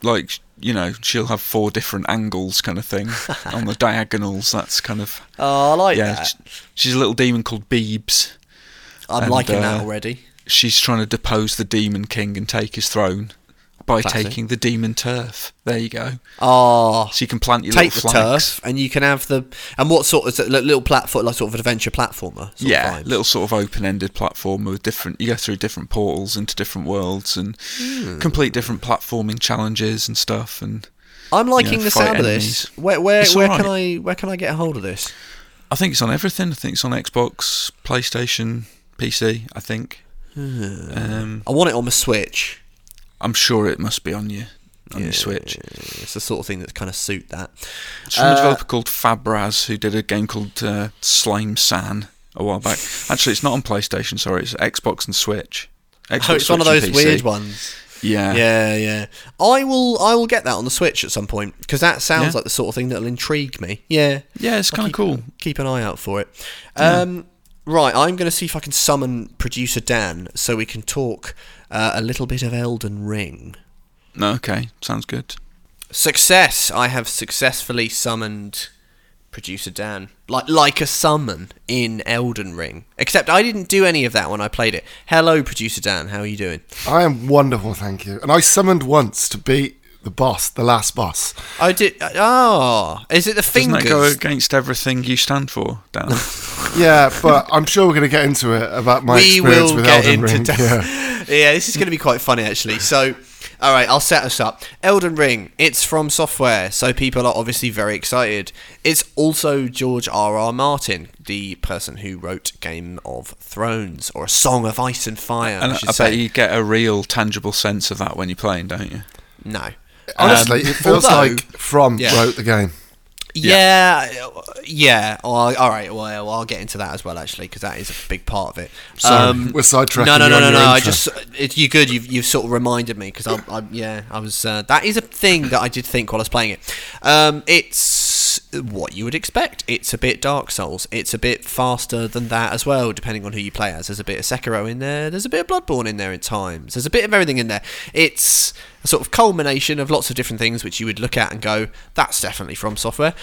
like you know, she'll have four different angles, kind of thing, on the diagonals. That's kind of Oh, I like yeah. that. sh- She's a little demon called Beebz. I'm and, liking that uh, already. She's trying to depose the demon king and take his throne by Classic. taking the demon turf. There you go. Oh, So you can plant your take the little flags. turf, and you can have the and what sort of Little platform, like sort of adventure platformer. Sort yeah, little sort of open-ended platformer with different. You go through different portals into different worlds and Hmm. complete different platforming challenges and stuff. And I'm liking know, the sound of this. Where where It's where can. I where can I get a hold of this? I think it's on everything. I think it's on Xbox, PlayStation, PC. I think. Hmm. Um, I want it on my Switch. I'm sure it must be on your on Yeah, your Switch. It's the sort of thing that kind of suit that. It's from Uh, a developer called Fabraz who did a game called uh, Slime San a while back. Actually, it's not on PlayStation. Sorry, it's Xbox and Switch. Xbox, Oh, it's one of those weird ones. Yeah. Yeah, yeah. I will I will get that on the Switch at some point because that sounds Yeah. like the sort of thing that'll intrigue me. Yeah. Yeah, it's kind of cool. Keep an eye out for it. Um, right, I'm going to see if I can summon producer Dan so we can talk uh, a little bit of Elden Ring. Okay, sounds good. Success! I have successfully summoned producer Dan, like like a summon in Elden Ring. Except I didn't do any of that when I played it. Hello, producer Dan. How are you doing? I am wonderful, thank you. And I summoned once to beat the boss, the last boss. I did. Oh, ah, is it the Doesn't fingers? that go against everything you stand for, Dan? Yeah, but I'm sure we're going to get into it about my we experience will with get Elden into Ring. Dan. Yeah. yeah, this is going to be quite funny actually. So, All right, I'll set us up. Elden Ring. It's from Software, so people are obviously very excited. It's also George R. R. Martin, the person who wrote Game of Thrones or A Song of Ice and Fire. And I I, bet say. you get a real tangible sense of that when you're playing, don't you? No. Honestly, it feels although- like From Yeah. wrote the game. Yeah, yeah. Well, all right. Well, I'll get into that as well, actually, because that is a big part of it. Sorry, we're sidetracking No, no, no, no, no. I just, it, you good. You've, you've sort of reminded me because I, I, yeah, I was. Uh, that is a thing that I did think while I was playing it. Um, it's what you would expect. It's a bit Dark Souls. It's a bit faster than that as well, depending on who you play as. There's a bit of Sekiro in there. There's a bit of Bloodborne in there at times. There's a bit of everything in there. It's a sort of culmination of lots of different things which you would look at and go, that's definitely from software.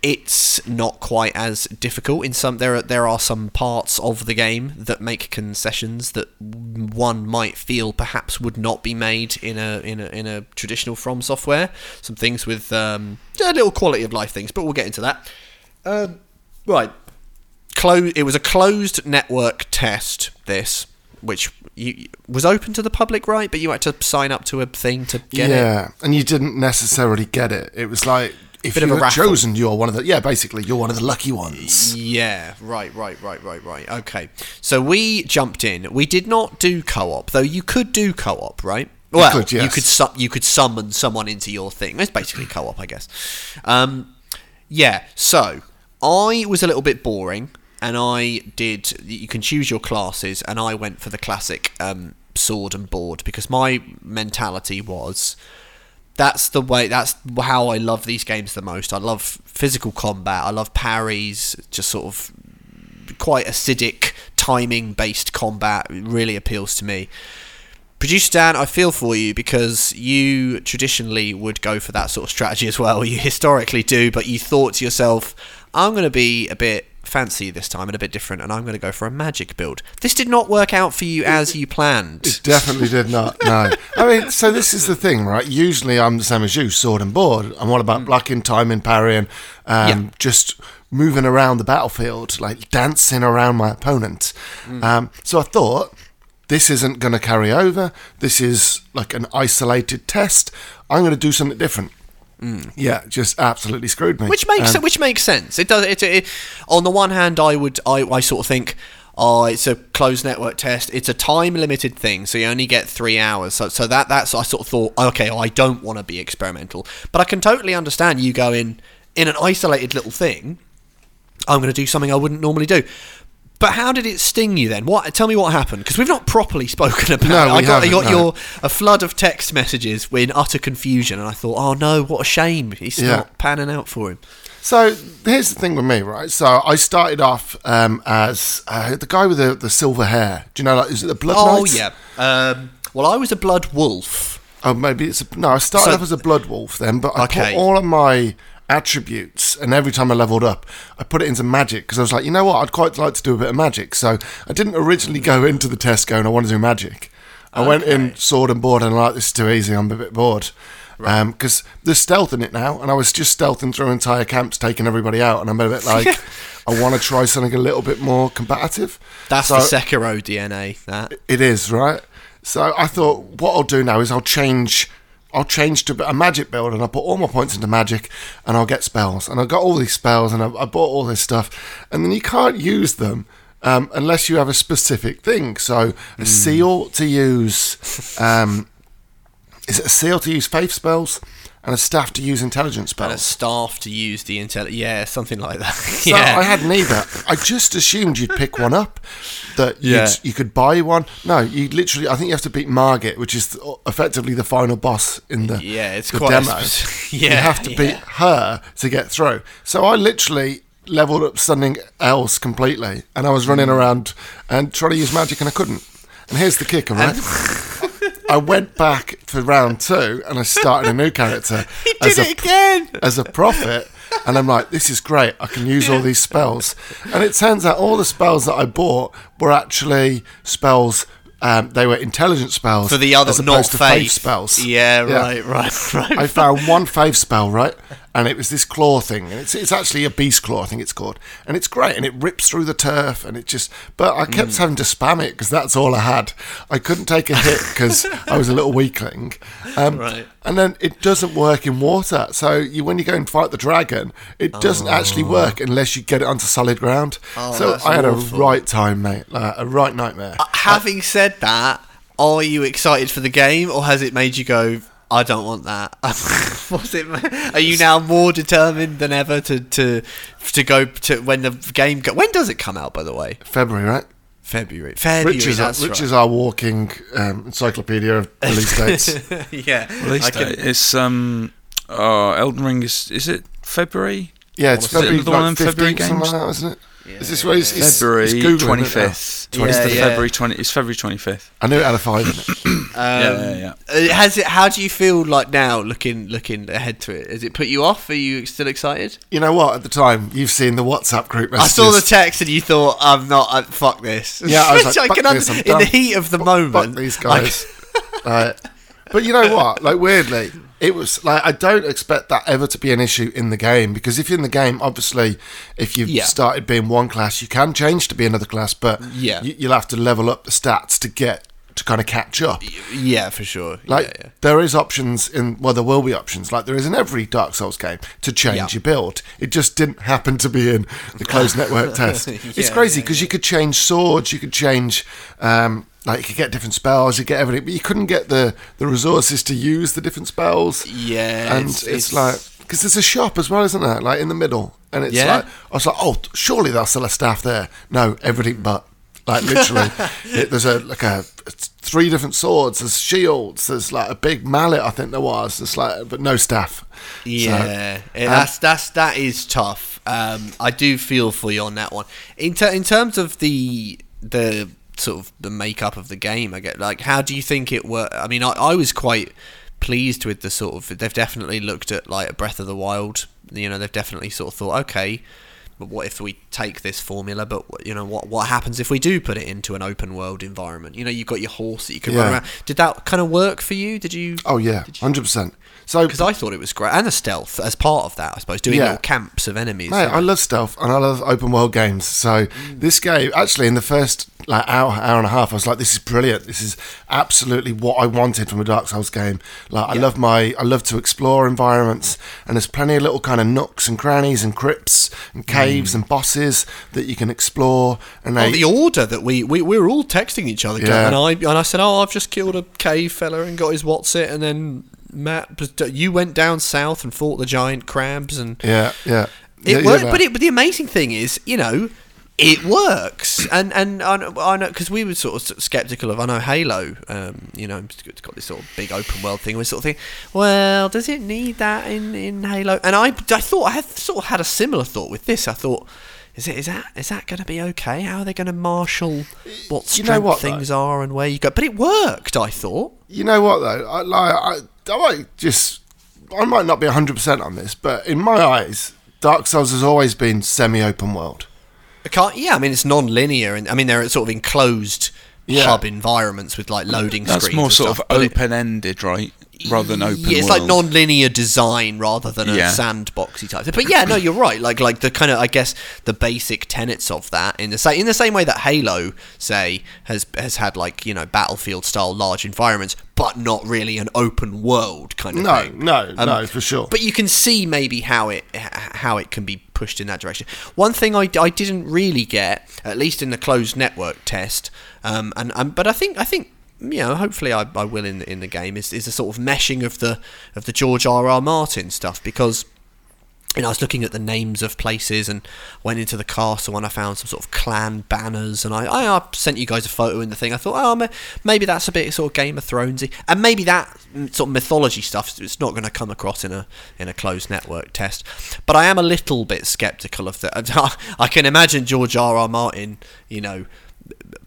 It's not quite as difficult in some. There are there are some parts of the game that make concessions that one might feel perhaps would not be made in a in a in a traditional from software. Some things with um, little quality of life things, but we'll get into that. Um, right, close. It was a closed network test. This, which you, was open to the public, right? But you had to sign up to a thing to get it. yeah, and you didn't necessarily get it. It was like if Bit you of a raffle. chosen, you're one of the yeah. Basically, you're one of the lucky ones. Yeah, right, right, right, right, right. Okay. So we jumped in. We did not do co-op, though you could do co-op, right? Well, could, yes. you could su- you could summon someone into your thing. It's basically co-op, I guess. Um, yeah. So I was a little bit boring, and I did. You can choose your classes, and I went for the classic um, sword and board because my mentality was that's the way that's how I love these games the most. I love physical combat. I love parries, just sort of quite acidic timing based combat It really appeals to me. Producer Dan, I feel for you because you traditionally would go for that sort of strategy as well. You historically do, but you thought to yourself, I'm going to be a bit fancy this time and a bit different, and I'm going to go for a magic build. This did not work out for you as you planned. It definitely did not. No, I mean, so this is the thing, right? Usually, I'm the same as you, sword and board. I'm all about blocking, timing, parrying, um, Yeah. just moving around the battlefield, like dancing around my opponent. Um, so I thought this isn't going to carry over. This is like an isolated test. I'm going to do something different. Yeah, just absolutely screwed me. which makes Um, which makes sense. It does. It, it, on the one hand, I would I, I sort of think. Oh, it's a closed network test. It's a time limited thing, so you only get three hours. So, so that that's I sort of thought, okay, I don't want to be experimental, but I can totally understand you going in an isolated little thing. I'm going to do something I wouldn't normally do. But how did it sting you then? What? Tell me what happened because we've not properly spoken about. No, it. I we got I got no. your a flood of text messages in utter confusion, and I thought, oh no, what a shame. He's Yeah. not panning out for him. So here's the thing with me, right? So I started off um, as uh, the guy with the, the silver hair. Do you know, like, is it the Blood Oh Knights? yeah. Um, well, I was a blood wolf. Oh, maybe it's a, no. I started So- off as a blood wolf then, but I Okay. put all of my attributes, and every time I leveled up, I put it into magic because I was like, you know what, I'd quite like to do a bit of magic. So I didn't originally go into the test going, I want to do magic. I went in sword and board, and I'm like, this is too easy. I'm a bit bored. Because um, there's stealth in it now, and I was just stealthing through entire camps, taking everybody out, and I'm a bit like, I want to try something a little bit more combative. That's So- the Sekiro DNA. That it is right. So I thought, what I'll do now is I'll change. I'll change to a magic build, and I'll put all my points into magic, and I'll get spells. And I got all these spells, and I, I bought all this stuff, and then you can't use them um, unless you have a specific thing. So a seal to use. Um, is it a seal to use faith spells, and a staff to use intelligence and a staff to use the intel. Yeah, something like that. So yeah. I had neither. I just assumed you'd pick one up, that Yeah. you could buy one. No, you literally. I think you have to beat Margit, which is effectively the final boss in the Yeah, it's the quite demo. spec- you have to beat yeah. her to get through. So I literally leveled up something else completely, and I was running Mm. around and trying to use magic, and I couldn't. And here's the kicker, right? I went back for round two, and I started a new character He as did a again. as a prophet. And I'm like, this is great. I can use all these spells. And it turns out all the spells that I bought were actually spells. Um, they were intelligent spells For the other, as not to faith. spells. Yeah, right, right, right. I found one faith spell, right? And it was this claw thing, and it's it's actually a beast claw, I think it's called, and it's great, and it rips through the turf, and it just. But I kept Mm. having to spam it because that's all I had. I couldn't take a hit because I was a little weakling, um, Right. and then it doesn't work in water. So you when you go and fight the dragon, it doesn't actually work unless you get it onto solid ground. Oh, so I had awful. a right time, mate, like, a right nightmare. Having said that, are you excited for the game, or has it made you go? I don't want that. Was it? Are you now more determined than ever to to to go to when the game? Go, when does it come out? By the way, February, right? February. February. Rich is, our, that's Rich right. is our walking um, encyclopedia of release dates. yeah. Release I can- date. It's um, oh, Elden Ring is is it February? Yeah, it's Is it February, the one in February games? like that, isn't it? Yeah, is this where it's, it's, it's February Googling it twenty Yeah, It's the yeah. February twenty. It's February twenty fifth. I knew it had a five in it. Um, yeah, yeah. uh, Has it? How do you feel like now, looking looking ahead to it? Has it put you off? Are you still excited? You know what? At the time, you've seen the WhatsApp group I saw the text and you thought, "I'm not. Uh, fuck this." Yeah, I was like, Which "Fuck can under- this, I'm in done. the heat of the Fuck- moment. Fuck these I- guys. Right. But you know what? Like weirdly, it was like I don't expect that ever to be an issue in the game because if you're in the game, obviously, if you've Yeah. started being one class, you can change to be another class, but Yeah. you, you'll have to level up the stats to get to kind of catch up. yeah, for sure. Like yeah, yeah. there is options in well, there will be options like there is in every Dark Souls game to change your build. It just didn't happen to be in the closed network test. it's crazy because you could change swords, you could change um, like you could get different spells, you get everything, but you couldn't get the the resources to use the different spells. Yeah, and it's- it's, it's- like because there's a shop as well, isn't there? Like in the middle, and it's Yeah. like I was like, oh, surely they'll sell a staff there. No, everything but. Like literally, it, there's a like a three different swords. There's shields. There's like a big mallet. I think there was. There's like, but no staff. So, Yeah, um, that's that's that is tough. Um, I do feel for you on that one. In ter- in terms of the the sort of the makeup of the game, I get like, how do you think it worked? I mean, I, I was quite pleased with the sort of. They've definitely looked at like a Breath of the Wild. You know, they've definitely sort of thought, okay. But what if we take this formula? But you know what? What happens if we do put it into an open world environment? You know, you've got your horse that you can run around. Did that kind of work for you? Did you? Oh yeah, hundred percent. So because I thought it was great, and the stealth as part of that, I suppose, doing Yeah. little camps of enemies. Mate, I love stealth and I love open world games. So Mm. this game, actually, in the first like hour, hour and a half, I was like, "This is brilliant. This is absolutely what I wanted from a Dark Souls game." Like, I Yeah. love my, I love to explore environments, and there's plenty of little kind of nooks and crannies and crypts and caves and bosses that you can explore. And Oh, the order that we, we we were all texting each other, Yeah. and I and I said, "Oh, I've just killed a cave fella and got his what's it," and then Matt, you went down south and fought the giant crabs, and yeah, yeah, it Yeah, worked. yeah, but it, but the amazing thing is, you know, it works, and and I know- because we were sort of skeptical of. I know Halo, um, you know, it's got this sort of big open world thing. We sort of think, well, does it need that in in Halo? And I I thought I had sort of had a similar thought with this. I thought. Is, it, is that is that going to be okay? How are they going to marshal what You know what, things are and where you go? But it worked, I thought. You know what though? I, like, I, I might just, I might not be hundred percent on this, but in my eyes, Dark Souls has always been semi-open world. I can't, yeah, I mean it's non-linear, and I mean they're sort of enclosed Yeah. hub environments with like loading That's screens. more and sort stuff, of open ended, right? Rather than open. Yeah, it's like non-linear design rather than a Yeah. sandboxy type. thing. But yeah, no, you're right. Like like the kind of I guess the basic tenets of that in the same in the same way that Halo say has has had like you know battlefield style large environments, but not really an open world kind of No, thing. no, Um, no, for sure. But you can see maybe how it how it can be pushed in that direction. One thing I, I didn't really get, at least in the closed network test, um, and, and but I think I think you know hopefully I, I will in the, in the game is is a sort of meshing of the of the George R R Martin stuff because. You know, I was looking at the names of places and went into the castle and I found some sort of clan banners and I, I, sent you guys a photo in the thing. I thought, oh, maybe that's a bit sort of Game of Thronesy, and maybe that sort of mythology stuff it's not going to come across in a in a closed network test. But I am a little bit skeptical of that. I can imagine George R. R. Martin, you know,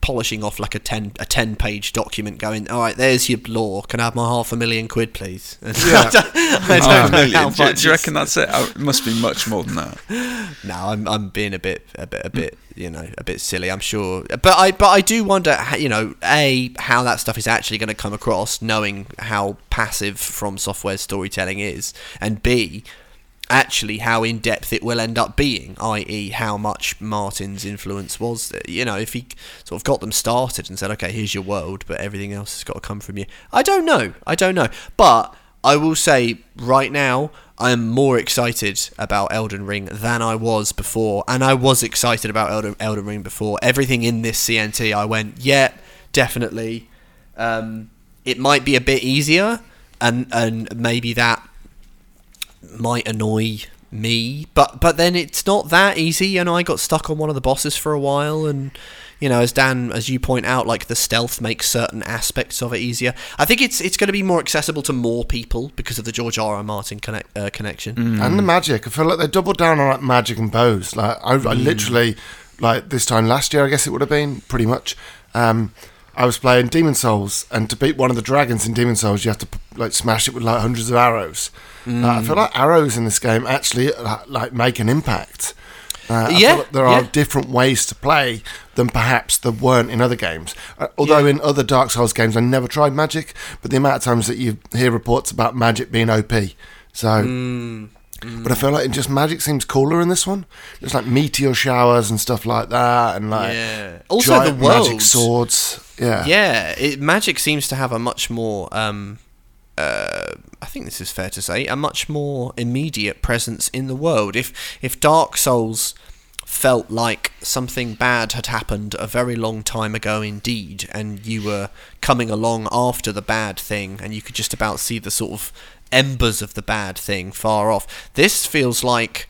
polishing off like a ten a ten page document, going, all right, there's your lore. Can I have my half a million quid, please? Yeah. I don't, I oh, don't Oh, a know million. how Do, you- much do you reckon that's it? Oh, it must be much more than that. no, I'm I'm being a bit a bit a bit you know a bit silly. I'm sure, but I but I do wonder how, you know a how that stuff is actually going to come across, knowing how passive From Software storytelling is, and b actually how in depth it will end up being, i.e., how much Martin's influence was. You know, if he sort of got them started and said, "Okay, here's your world, but everything else has got to come from you." I don't know. I don't know, but I will say right now. I am more excited about Elden Ring than I was before, and I was excited about Elden, Elden Ring before. Everything in this CNT, I went, yeah, definitely. Um, it might be a bit easier, and and maybe that might annoy me, but but then it's not that easy. And I got stuck on one of the bosses for a while, and you know, as Dan, as you point out, like the stealth makes certain aspects of it easier. I think it's it's going to be more accessible to more people because of the George R. R. Martin connect, uh, connection. and the magic. I feel like they doubled down on like magic and bows. Like I, I literally, like this time last year, I guess it would have been pretty much. Um, I was playing Demon's Souls, and to beat one of the dragons in Demon's Souls, you have to like smash it with like hundreds of arrows. Uh, I feel like arrows in this game actually uh, like make an impact. Uh, Yeah, like there are yeah. different ways to play than perhaps there weren't in other games. Uh, although in other Dark Souls games, I never tried magic, but the amount of times that you hear reports about magic being OP, so. Mm, But I feel like it just magic seems cooler in this one. Just like meteor showers and stuff like that, and like Yeah. Also, the giant magic swords. Yeah, Yeah, it, magic seems to have a much more. Um, uh, I think this is fair to say a much more immediate presence in the world. If if Dark Souls felt like something bad had happened a very long time ago indeed, and you were coming along after the bad thing, and you could just about see the sort of embers of the bad thing far off. This feels like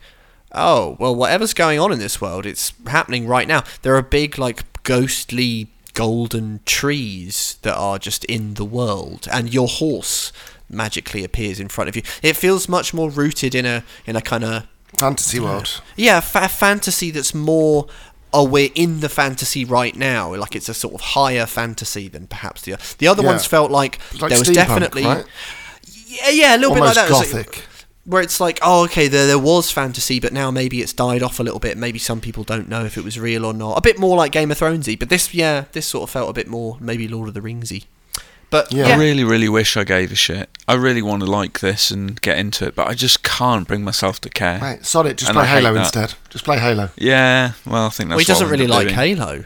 oh well whatever's going on in this world it's happening right now there are big like ghostly golden trees that are just in the world and your horse magically appears in front of you it feels much more rooted in a in a kind of fantasy world. yeah fa- fantasy that's more oh we're in the fantasy right now like it's a sort of higher fantasy than perhaps the the other Yeah. ones felt like, Like there was definitely right? yeah, yeah, a little Almost bit like that. Gothic. Where it's like, oh, okay, there there was fantasy, but now maybe it's died off a little bit. Maybe some people don't know if it was real or not. A bit more like Game of Thronesy, but this, yeah, this sort of felt a bit more maybe Lord of the Ringsy. But Yeah. yeah, I really, really wish I gave a shit. I really want to like this and get into it, but I just can't bring myself to care. Right, sod it. Just And play I Halo instead. Just play Halo. Yeah, well, I think that's well, he doesn't I'll really like doing. Halo.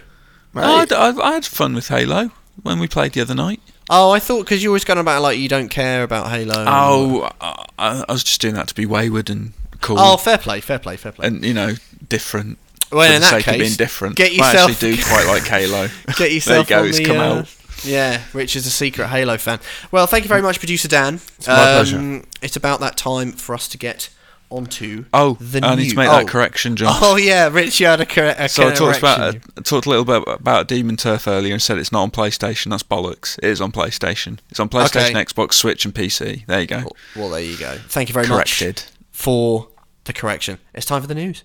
I, Right. d- I- I had fun with Halo when we played the other night. Oh, I thought because you were always going about like you don't care about Halo. Oh, I, I I was just doing that to be wayward and cool. oh, fair play, fair play, fair play. and you know, different. Well, in the that sake of case, being different. get yourself. I actually do quite like Halo. Get yourself there you go. It's the, come uh, out. Yeah, Rich is a secret Halo fan. Well, thank you very much, producer Dan. It's my pleasure. It's about that time for us to get onto Oh, the I need to make oh. that correction, John. Oh yeah, Rich, you had a, cor- a So I talked about. I uh, talked a little bit about Demon Turf earlier and said it's not on PlayStation. That's bollocks. It is on PlayStation. It's on PlayStation, Okay. Xbox, Switch, and PC. There you go. Well, there you go. Thank you very Corrected. much for the correction. It's time for the news.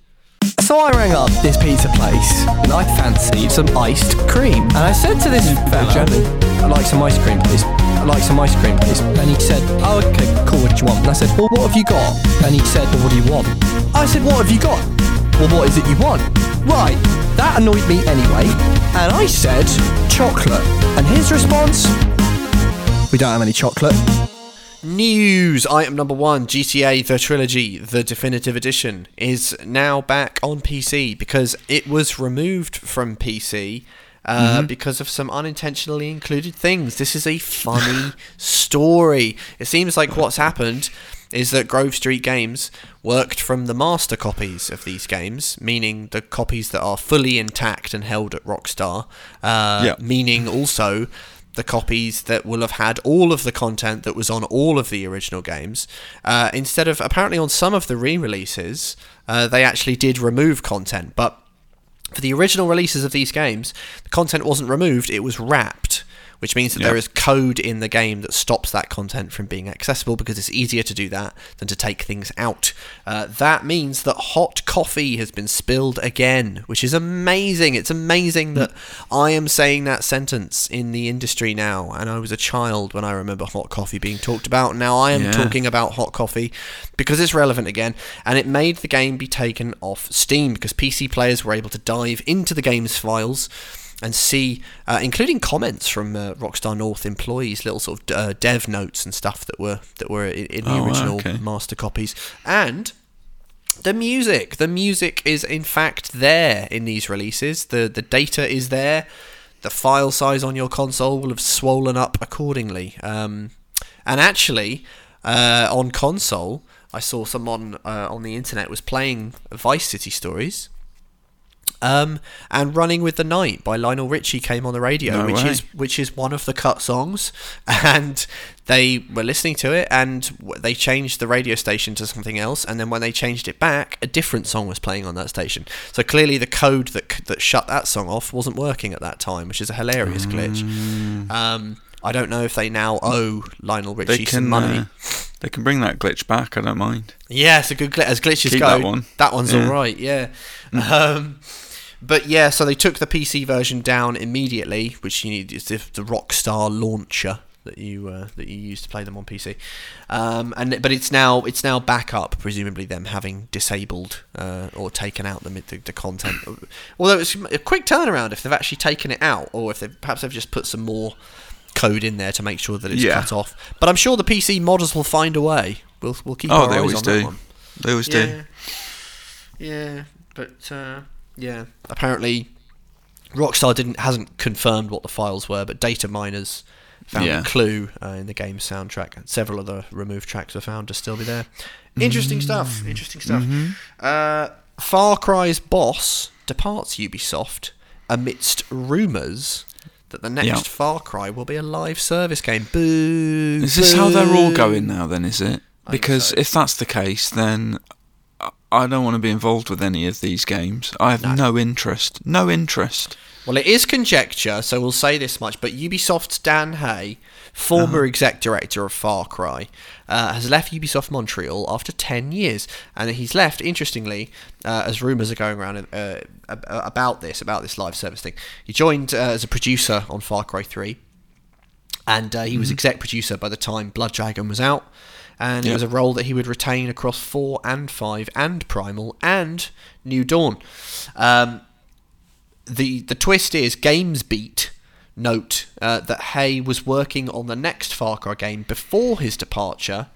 So I rang up this pizza place and I fancied some iced cream. And I said to this fella, I'd like some ice cream, please. I'd like some ice cream, please. And he said, oh, okay, cool, what do you want? And I said, well, what have you got? And he said, well, what do you want? I said, what have you got? Well, what is it you want? Right, that annoyed me anyway. And I said, chocolate. And his response, we don't have any chocolate. News item number one GTA The Trilogy, the definitive edition, is now back on PC because it was removed from PC uh, because of some unintentionally included things. This is a funny story. It seems like what's happened is that Grove Street Games worked from the master copies of these games, meaning the copies that are fully intact and held at Rockstar, uh, Yeah. meaning also the copies that will have had all of the content that was on all of the original games. Uh, instead of apparently on some of the re-releases, uh, they actually did remove content, but for the original releases of these games, the content wasn't removed; it was wrapped. Which means that Yeah. there is code in the game that stops that content from being accessible because it's easier to do that than to take things out. Uh, that means that hot coffee has been spilled again, which is amazing. It's amazing that I am saying that sentence in the industry now, and I was a child when I remember hot coffee being talked about. Now I am Yeah. talking about hot coffee because it's relevant again, and it made the game be taken off Steam because PC players were able to dive into the game's files and see, uh, including comments from uh, Rockstar North employees, little sort of uh, dev notes and stuff that were that were in, in the Oh, original okay. master copies, and the music. The music is in fact there in these releases. The the data is there. The file size on your console will have swollen up accordingly. Um, and actually, uh, on console, I saw someone uh, on the internet was playing Vice City Stories. Um, and "Running with the Night" by Lionel Richie came on the radio, No which way. is which is one of the cut songs, and they were listening to it, and they changed the radio station to something else, and then when they changed it back, a different song was playing on that station. So clearly, the code that that shut that song off wasn't working at that time, which is a hilarious glitch. Um, I don't know if they now owe Lionel They Richie some money. uh, they can bring that glitch back. I don't mind. Yeah, it's a good glitch. As glitches Keep go, that one. that one's Yeah. all right. Yeah. Um, but yeah, so they took the PC version down immediately, which you need is the, the Rockstar launcher that you uh, that you use to play them on PC. Um, and but it's now it's now back up, presumably them having disabled uh, or taken out the, the the content. Although it's a quick turnaround if they've actually taken it out, or if they perhaps they've just put some more code in there to make sure that it's Yeah. cut off. But I'm sure the PC modders will find a way. We'll we'll keep Oh, they always do. one. They always do. Yeah, but uh, yeah, apparently Rockstar didn't hasn't confirmed what the files were, but data miners found Yeah. a clue uh, in the game's soundtrack, and several other removed tracks were found to still be there. Interesting Mm. stuff. Interesting stuff. Mm-hmm. Uh, Far Cry's boss departs Ubisoft amidst rumours. That the next Yeah. Far Cry will be a live service game. Boo! Is this how they're all going now? Then is it? Because so. if that's the case, then I- don't want to be involved with any of these games. I have no, interest. No interest. Well, it is conjecture, so we'll say this much. But Ubisoft's Dan Hay, former Uh-huh. exec director of Far Cry, uh, has left Ubisoft Montreal after 10 years. And he's left, interestingly, uh, as rumours are going around uh, about this, about this live service thing. He joined uh, as a producer on Far Cry 3, and uh, he Mm-hmm. was exec producer by the time Blood Dragon was out. And it was a role that he would retain across 4 and 5 and Primal and New Dawn. Um, the the twist is GamesBeat note uh, that Hay was working on the next Far Cry game before his departure,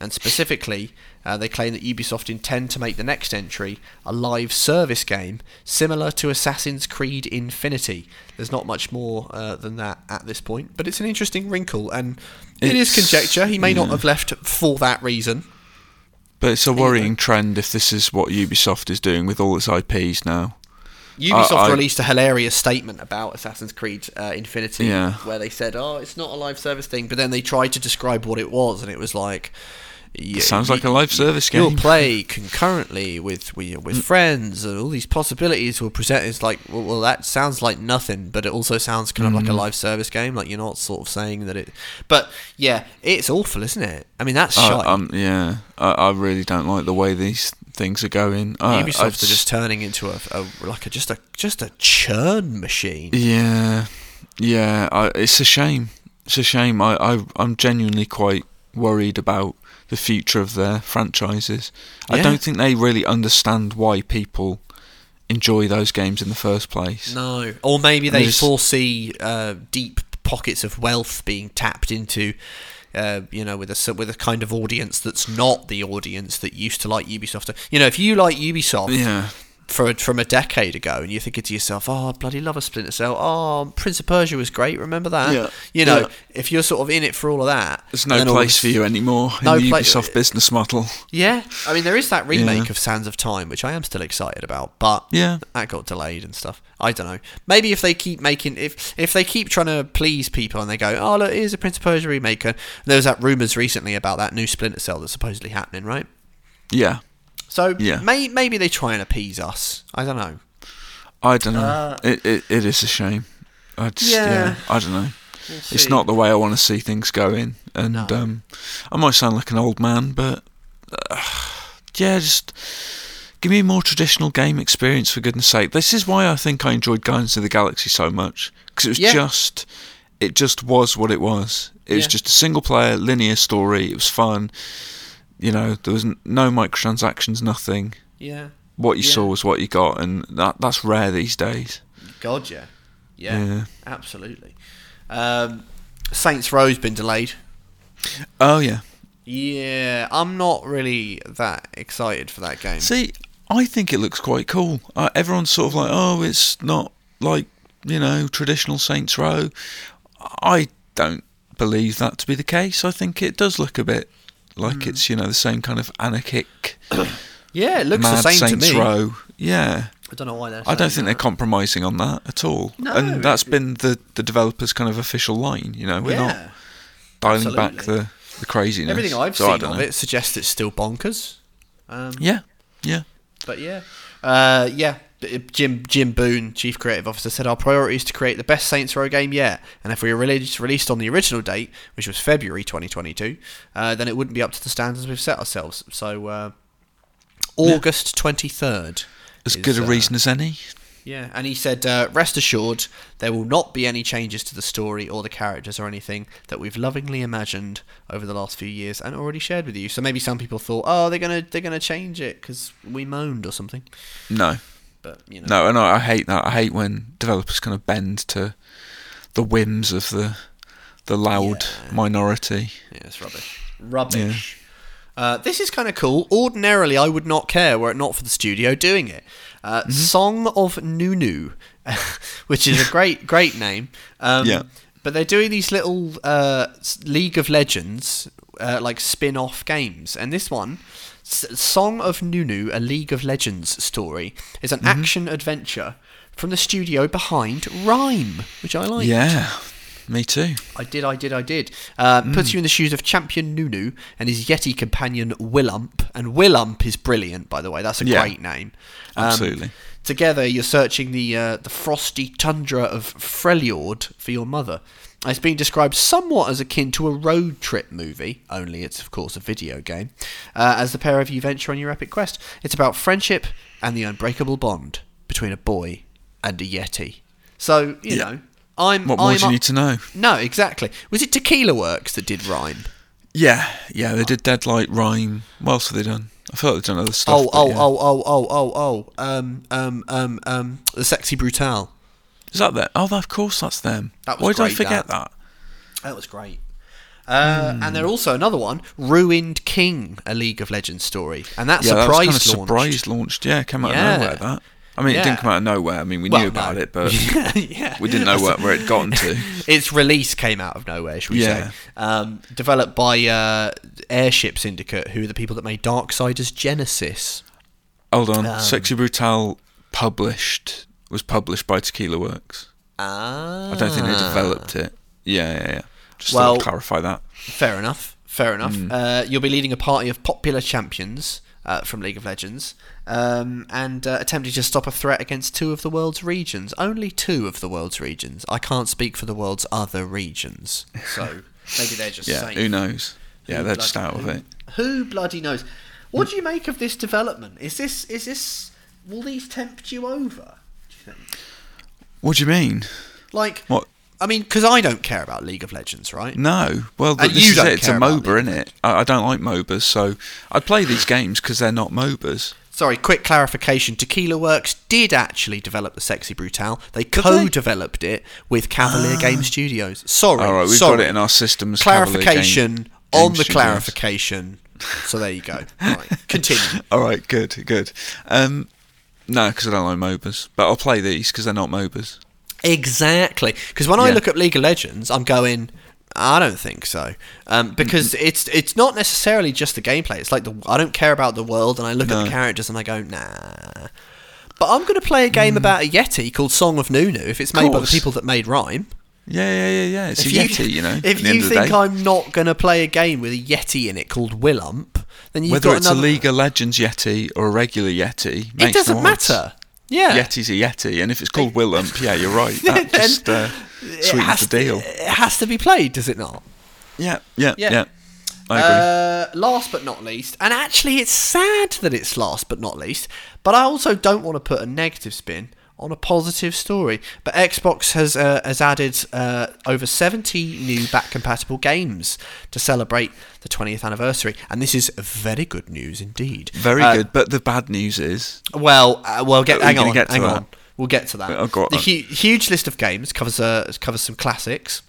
and specifically, uh, they claim that Ubisoft intend to make the next entry a live service game similar to Assassin's Creed Infinity. There's not much more uh, than that at this point, but it's an interesting wrinkle, and it is It's- conjecture. He may not have left for that reason. But it's a worrying trend if this is what Ubisoft is doing with all its IPs now. Ubisoft I- released a hilarious statement about Assassin's Creed uh, Infinity, Yeah. where they said, "Oh, it's not a live service thing," but then they tried to describe what it was, and it was like. Sounds like a live service game. You'll play concurrently with with, with friends, and all these possibilities will present. It's like, well, well, that sounds like nothing, but it also sounds kind of like a Mm-hmm. live service game. Like you're not sort of saying that it. But yeah, it's awful, isn't it? I mean, that's shite. um, yeah, I, I really don't like the way these things are going. Uh, Ubisoft are just turning into a, a like a just a just a churn machine. Yeah, yeah. I, it's a shame. It's a shame. I, I, I'm genuinely quite worried about the future of their franchises. I don't think they really understand why people enjoy those games in the first place. No, or maybe they foresee uh, deep pockets of wealth being tapped into. Uh, you know, with a with a kind of audience that's not the audience that used to like Ubisoft. You know, if you like Ubisoft Yeah, for from a decade ago, and you're thinking to yourself, "Oh, I bloody love a Splinter Cell. Oh, Prince of Persia was great. Remember that?" Yeah. You know, Yeah. if you're sort of in it for all of that, there's no then all place for you anymore No in the pla- Ubisoft business model. Yeah, I mean, there is that remake Yeah. of Sands of Time, which I am still excited about, but Yeah. that got delayed and stuff. I don't know. Maybe if they keep making, if if they keep trying to please people and they go, oh look, here's a Prince of Persia remake. and There was that rumors recently about that new Splinter Cell that's supposedly happening, right? Yeah, So Yeah. may, maybe they try and appease us. I don't know. I don't know. it, it it is a shame. I just, yeah. Yeah. I don't know. It's not the way I want to see things going, and No. um, I might sound like an old man, but uh, yeah, just give me a more traditional game experience for goodness sake. This is why I think I enjoyed Guardians of the Galaxy so much because it was Yeah. just, it just was what it was. It was just a single player linear story. It was fun. You know, there was no microtransactions, nothing. Yeah. What you Yeah. saw was what you got, and that that's rare these days. God, yeah. Yeah. Yeah. Absolutely. Um, Saints Row's been delayed. Oh yeah, Yeah, I'm not really that excited for that game. See, I think it looks quite cool. Uh, everyone's sort of like, oh, it's not like you know traditional Saints Row. I don't believe that to be the case. I think it does look a bit like Hmm. it's you know the same kind of anarchic yeah, it looks the same Saints to me. Row. Yeah. I don't know why they're. I don't think they're compromising on that at all. No, and that's been the, the developers' kind of official line. You know, we're yeah. not dialing back the, the craziness. Everything I've So seen of know. it suggests it's still bonkers. Um, Yeah, yeah. But yeah, uh, yeah. Jim Jim Boone, chief creative officer, said our priority is to create the best Saints Row game yet. And if we were released released on the original date, which was February 2022, uh, then it wouldn't be up to the standards we've set ourselves. So uh, August 23rd. As is, good a uh, reason as any. Yeah, and he said, uh, rest assured, there will not be any changes to the story or the characters or anything that we've lovingly imagined over the last few years and already shared with you. So maybe some people thought, oh, they're gonna they're gonna change it because we moaned or something. No, But you know, no, and I, I hate that. I hate when developers kind of bend to the whims of the the loud Yeah. minority. yeah, it's rubbish. Rubbish. Uh, this is kind of cool. Ordinarily, I would not care were it not for the studio doing it. Uh, Mm-hmm. Song of Nunu, which is a great, great name. Um, Yeah. But they're doing these little uh, League of Legends, uh, like spin off games. And this one, Song of Nunu, a League of Legends story, is Mm-hmm. an action adventure from the studio behind Rime, which I like. Yeah, me too. I did, I did, I did. Uh, Mm. Puts you in the shoes of champion Nunu and his Yeti companion Willump. And Willump is brilliant, by the way. That's a Yeah. great name. Um, Absolutely. together, you're searching the uh, the frosty tundra of Freljord for your mother. It's being described somewhat as akin to a road trip movie, only it's, of course, a video game, uh, as the pair of you venture on your epic quest. It's about friendship and the unbreakable bond between a boy and a Yeti. So, you Yeah. know, I'm. What more I'm do you need to know? no, exactly. Was it Tequila Works that did Rime? Yeah, yeah. They did Deadlight, Rime. What else have they done? I feel like they've done other stuff. Oh, oh, yeah. oh, oh, oh, oh, oh. Um, um, um, um, the Sexy Brutale. Is that them? Oh, of course, that's them. That Why did I forget that. that? That was great. Uh, And then also another one, Ruined King, a League of Legends story, and that yeah, that was surprise kind of launched. surprise launched. Yeah, came out Yeah. of nowhere. That. I mean, it didn't come out of nowhere. I mean, we Well, knew about no. it, but yeah, we didn't know where, where it'd gotten to. its release came out of nowhere, should we Yeah. say? Um, developed by uh, Airship Syndicate, who are the people that made Darksiders Genesis. Hold on, Um, Sexy Brutale published was published by Tequila Works. Ah, I don't think they developed it. Yeah, yeah, yeah. Just Well- to clarify that. Fair enough. Fair enough. Mm. Uh, you'll be leading a party of popular champions uh, from League of Legends um, and uh, attempting to stop a threat against two of the world's regions. Only two of the world's regions. I can't speak for the world's other regions. So maybe they're just Yeah, safe. who knows? Yeah, Who they're just bloody- out of it. Who bloody knows? What do you make of this development? Is this is this will these tempt you over? What do you mean? Like, What? I mean, because I don't care about League of Legends, right? No. Well, And this you is it. It's a MOBA, isn't it? I, I don't like MOBAs, so I'd play these games because they're not MOBAs. Sorry, quick clarification. Tequila Works did actually develop the Sexy Brutale. They they? co-developed it with Cavalier Game Studios. Sorry, All right, we've sorry. got it in our systems. as Cavalier Game- clarification Game on the Studios. clarification. So there you go. Right, continue. All right, good, good. Um, no, because I don't like MOBAs, but I'll play these because they're not MOBAs. Exactly, because when I Yeah. look at League of Legends, I'm going. I don't think so, um, because it's it's not necessarily just the gameplay. It's like the I don't care about the world, and I look at No. the characters and I go nah. But I'm going to play a game about a Yeti called Song of Nunu if it's made by the Mm. Course. people that made Rime. Yeah, yeah, yeah, yeah. It's a Yeti, you know. If at the end you think. I'm not going to play a game with a Yeti in it called Willump, then you've whether got it's another. a League of Legends Yeti or a regular Yeti, it doesn't no matter. Yeah, Yeti's a Yeti, and if it's called Willump, yeah, you're right. That just uh, sweetens the to- deal. it has to be played, does it not? Yeah, yeah, Yeah. yeah. I agree. Uh, last but not least, and actually, it's sad that it's last but not least, but I also don't want to put a negative spin on a positive story. But Xbox has uh, has added uh, over 70 new back compatible games to celebrate the 20th anniversary, and this is very good news indeed. Very Uh, good. But the bad news is, Well, uh, well, get, hang on, get hang that? on. We'll get to that. Oh, go the hu- huge list of games covers uh, covers some classics.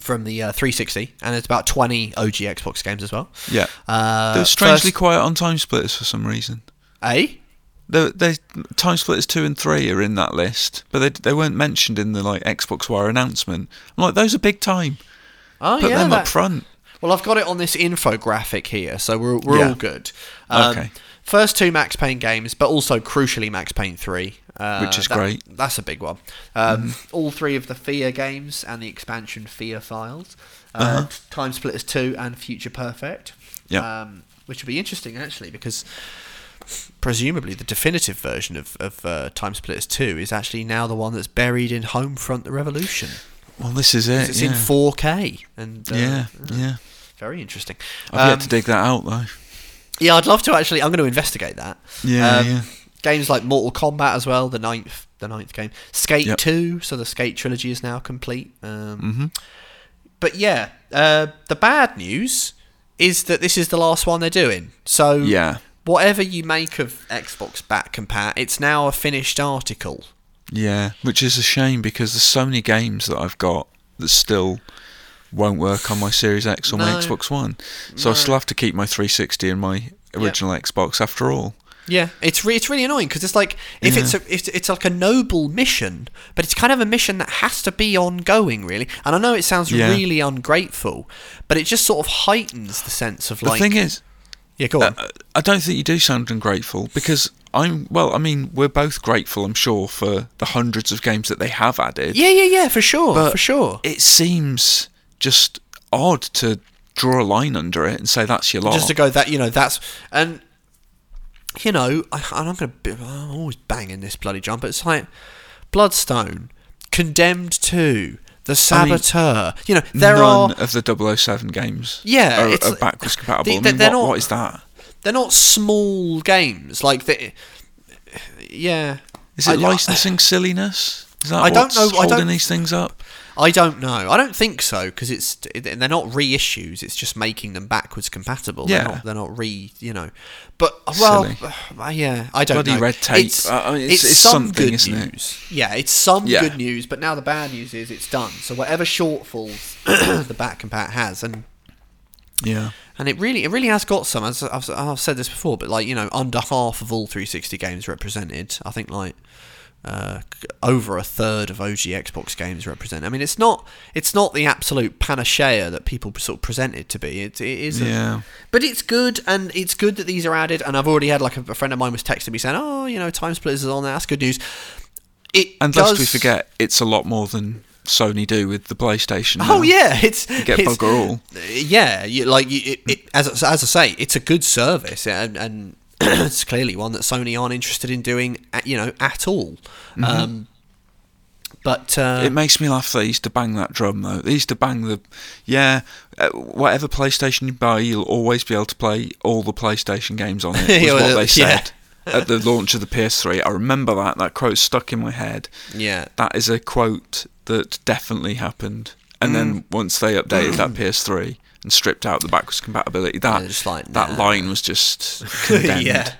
from the uh, 360, and it's about 20 OG Xbox games as well. Yeah. Uh, they were strangely first- quiet on TimeSplitters for some reason. Eh? They, they TimeSplitters two and three are in that list, but they they weren't mentioned in the like Xbox Wire announcement. I'm like, those are big time. Oh Put yeah. them that- up front. Well, I've got it on this infographic here, so we're we're Yeah. all good. Um, Okay. First two Max Payne games, but also crucially Max Payne three, uh, Which is that- great. That's a big one. Um, All three of the Fear games and the expansion Fear files, uh, TimeSplitters two and Future Perfect. Yeah. Um, which would be interesting actually because presumably the definitive version of, of uh, TimeSplitters 2 is actually now the one that's buried in Homefront the Revolution. Well, this is it. It's yeah. in 4K. and uh, yeah, yeah. Very interesting. I've Um, yet to dig that out though. yeah, I'd love to actually. I'm going to investigate that. Yeah, Um, yeah. Games like Mortal Kombat as well, the ninth, the ninth game. Skate Yep. Two, so the Skate trilogy is now complete. Um, hmm But yeah, uh, the bad news is that this is the last one they're doing. So Yeah, whatever you make of Xbox Back Compat, it's now a finished article. yeah. Which is a shame because there's so many games that I've got that still won't work on my Series X or my Xbox One. So I still have to keep my 360 and my original Xbox after all. Yeah, it's re- it's really annoying because it's like if Yeah. it's a it's, it's like a noble mission, but it's kind of a mission that has to be ongoing, really. And I know it sounds Yeah. really ungrateful, but it just sort of heightens the sense of The like. thing is, yeah, go on. Uh, I don't think you do sound ungrateful because I'm well. I mean, we're both grateful, I'm sure, for the hundreds of games that they have added. yeah, yeah, yeah, for sure, but for sure. It seems just odd to draw a line under it and say that's your lot. Just to go that you know that's and you know I, and I'm gonna be, I'm always banging this bloody drum, but it's like Bloodstone, Condemned Two, The I mean, Saboteur. you know there None are of the 007 games. Yeah, are, it's- are backwards compatible. they- I mean, they're what, not- what is that? they're not small games like they yeah Is it I- licensing silliness? Is that I don't what's know- I holding don't- these things up? I don't know. I don't think so because it's they're not reissues. It's just making them backwards compatible. Yeah. they're not, they're not re you know. But well, Silly. uh, yeah, I don't Bloody know. red tape. It's, Uh, I mean, it's- it's some something, good isn't it? Yeah, it's some Yeah. good news. But now the bad news is it's done. So whatever shortfalls the back compat has, and Yeah. and it really it really has got some. As I've, I've said this before, but like you know, under half of all 360 games represented. I think like uh, over a third of OG Xbox games represent. I mean, it's not it's not the absolute panacea that people sort of present it to be. It, it is, Yeah. but it's good, and it's good that these are added. And I've already had like a, a friend of mine was texting me saying, "Oh, you know, TimeSplitters is on there. That's good news." It And does, lest we forget, it's a lot more than Sony do with the PlayStation. Oh now. yeah, it's You get it's- bugger all. Yeah, you, like you, it, it, as as I say, it's a good service, and, and it's clearly one that Sony aren't interested in doing, at, you know, at all. Um, but uh, Mm-hmm. It makes me laugh that they used to bang that drum though. They used to bang the, yeah, uh, whatever PlayStation you buy, you'll always be able to play all the PlayStation games on it. Was Yeah, what they yeah. said at the launch of the PS3. I remember that. That quote stuck in my head. yeah, That is a quote that definitely happened. And Mm. then once they updated that PS3 and stripped out the backwards compatibility, that like, that line was just condemned. Yeah.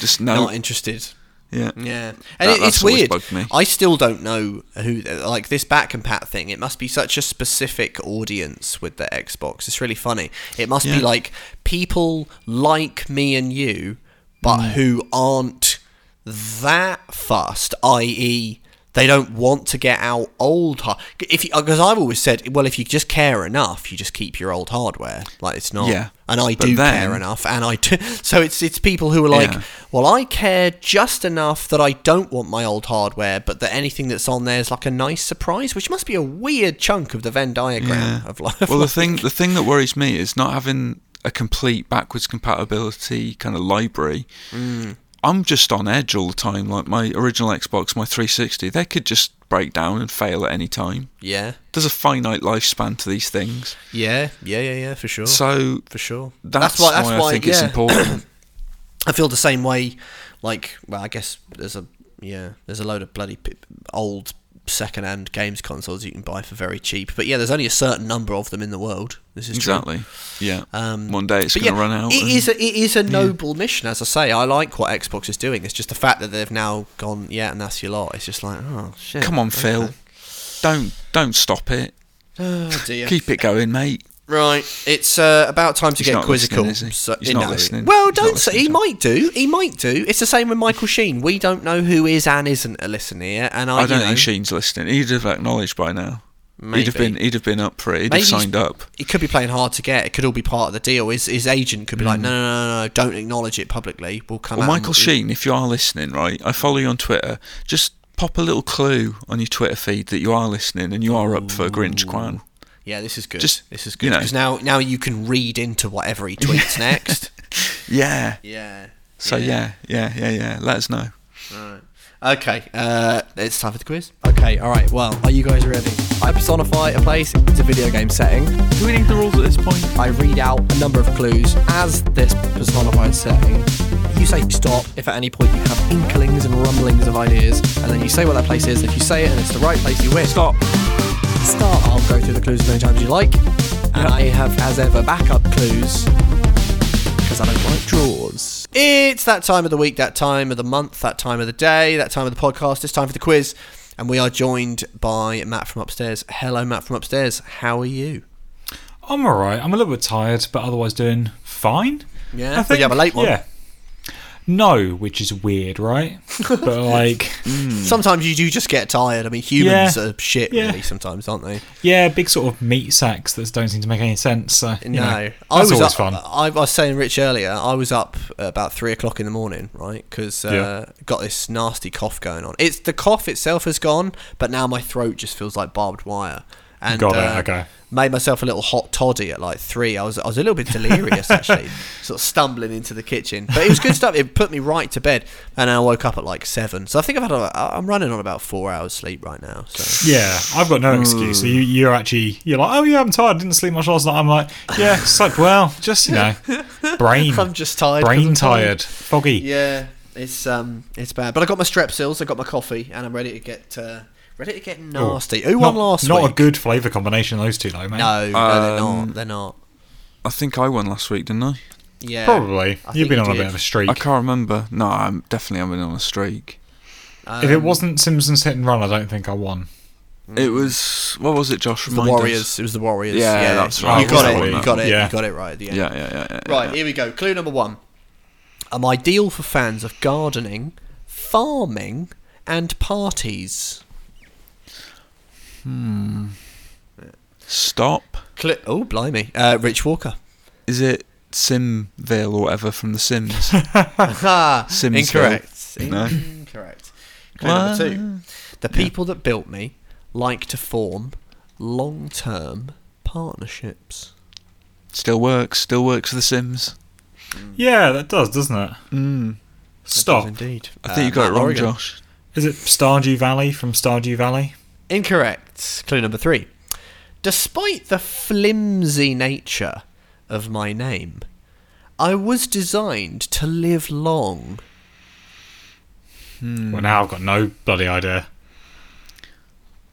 Just no. not interested. yeah. Yeah, and That- it, it's weird. I still don't know who like this back compat thing. It must be such a specific audience with the Xbox. It's really funny. It must be like people like me and you, but Mm. who aren't that fast, I.e., they don't want to get out old. Har- if because I've always said, well, if you just care enough, you just keep your old hardware. Like it's not. Yeah. And I do then- care enough, and I do. So it's it's people who are like, Yeah. well, I care just enough that I don't want my old hardware, but that anything that's on there is like a nice surprise, which must be a weird chunk of the Venn diagram of life. Well, the thing the thing that worries me is not having a complete backwards compatibility kind of library. Mm. I'm just on edge all the time. Like my original Xbox, my 360, they could just break down and fail at any time. yeah, There's a finite lifespan to these things, yeah, yeah, yeah, yeah, for sure, so for sure. that's, why, I think it's important. I feel the same way. Like, well, I guess there's a yeah, there's a load of bloody old second-hand games consoles you can buy for very cheap. But yeah, there's only a certain number of them in the world. This is true. exactly. Yeah. Um, One day it's going to yeah, run out. It and- is a, it is a noble mission, as I say. I like what Xbox is doing. It's just the fact that they've now gone, yeah, and that's your lot. It's just like, oh shit. Come on, okay. Phil. Don't don't stop it. Oh. Keep it going, mate. Right, it's uh, about time to He's get not quizzical. listening, is he? He's not no. listening. Well, He's not don't say. listening He might do. He might do. It's the same with Michael Sheen. We don't know who is and isn't a listener here, and I, I don't know, think Sheen's listening. He'd have acknowledged by now. Maybe. He'd have been. He'd have been up for it. He'd Maybe have he's- signed up. He could be playing hard to get. It could all be part of the deal. His his agent could be Hmm. like, no, no, no, no, no, don't acknowledge it publicly. We'll come Well, out. and Michael Sheen, if you are listening, right, I follow you on Twitter. Just pop a little clue on your Twitter feed that you are listening and you are up for Grinch Quan. Yeah, this is good. Just, this is you good know. because now now you can read into whatever he tweets next. Yeah. Yeah. So yeah, yeah, yeah, yeah. Let us know. Okay. Uh, it's time for the quiz. Okay, alright, well, are you guys ready? I personify a place, it's a video game setting. Do we need the rules at this point? I read out a number of clues as this personified setting. You say stop if at any point you have inklings and rumblings of ideas, and then you say what that place is. If you say it and it's the right place, you win. Stop. Start. Go through the clues as many times as you like, and I have, as ever, backup clues because I don't like draws. It's that time of the week, that time of the month, that time of the day, that time of the podcast. It's time for the quiz, and we are joined by Matt from upstairs. Hello, Matt from upstairs. How are you? I'm alright. I'm a little bit tired, but otherwise doing fine. Yeah. I But you have a late one. Yeah. No, which is weird, right? but like, Sometimes you do just get tired. I mean, humans Yeah. are shit, Yeah. really. Sometimes, aren't they? yeah, big sort of meat sacks that don't seem to make any sense. So, you no, know, I was always up, fun. I, I was saying Rich earlier. I was up about three o'clock in the morning, right? Because uh, Yeah. got this nasty cough going on. It's the cough itself has gone, but now my throat just feels like barbed wire. And, Got it, uh, okay. Made myself a little hot toddy at like three. I was I was a little bit delirious actually, sort of stumbling into the kitchen. But it was good stuff. It put me right to bed, and I woke up at like seven. So I think I've had a, I'm running on about four hours sleep right now. So Yeah, I've got no excuse. So you, you're actually you're like, oh yeah, I'm tired. Didn't sleep much last night. I'm like, yeah, slept well. Just you know, brain, I'm just tired. brain I'm tired, foggy. Yeah, it's um, it's bad. But I got my strepsils, I got my coffee, and I'm ready to get uh, ready to get nasty. Who won Not, last not week? a good flavour combination. Of those two, though, mate. No, no, they're Um, not. They're not. I think I won last week, didn't I? Yeah, probably. I You've think been you on a did. bit of a streak. I can't remember. No, I'm definitely having on a streak. if it Um, wasn't Simpsons Hit and Run, I don't think I won. It was what was it, Josh? the Remind us. Warriors. It was the Warriors. Yeah, Yeah, that's You right. got it. was You got it. Yeah. You got it right at the end. Yeah, yeah, yeah. yeah Right, yeah. here we go. Clue number one. I'm ideal for fans of gardening, farming, and parties. Stop. Cl- oh, blimey. Uh, Rich Walker. Is it Simville or whatever from The Sims? Ha! Simsville. Incorrect. No. Incorrect. Clue number two. The people that built me like to form long-term partnerships. Still works. Still works for The Sims. Yeah, that does, doesn't it? Mm. Stop. That does indeed. I think you Uh, got Matt it wrong, Lorrigan. Josh. Is it Stardew Valley from Stardew Valley? Incorrect. Clue number three. Despite the flimsy nature of my name, I was designed to live long. Hmm. Well, now I've got no bloody idea.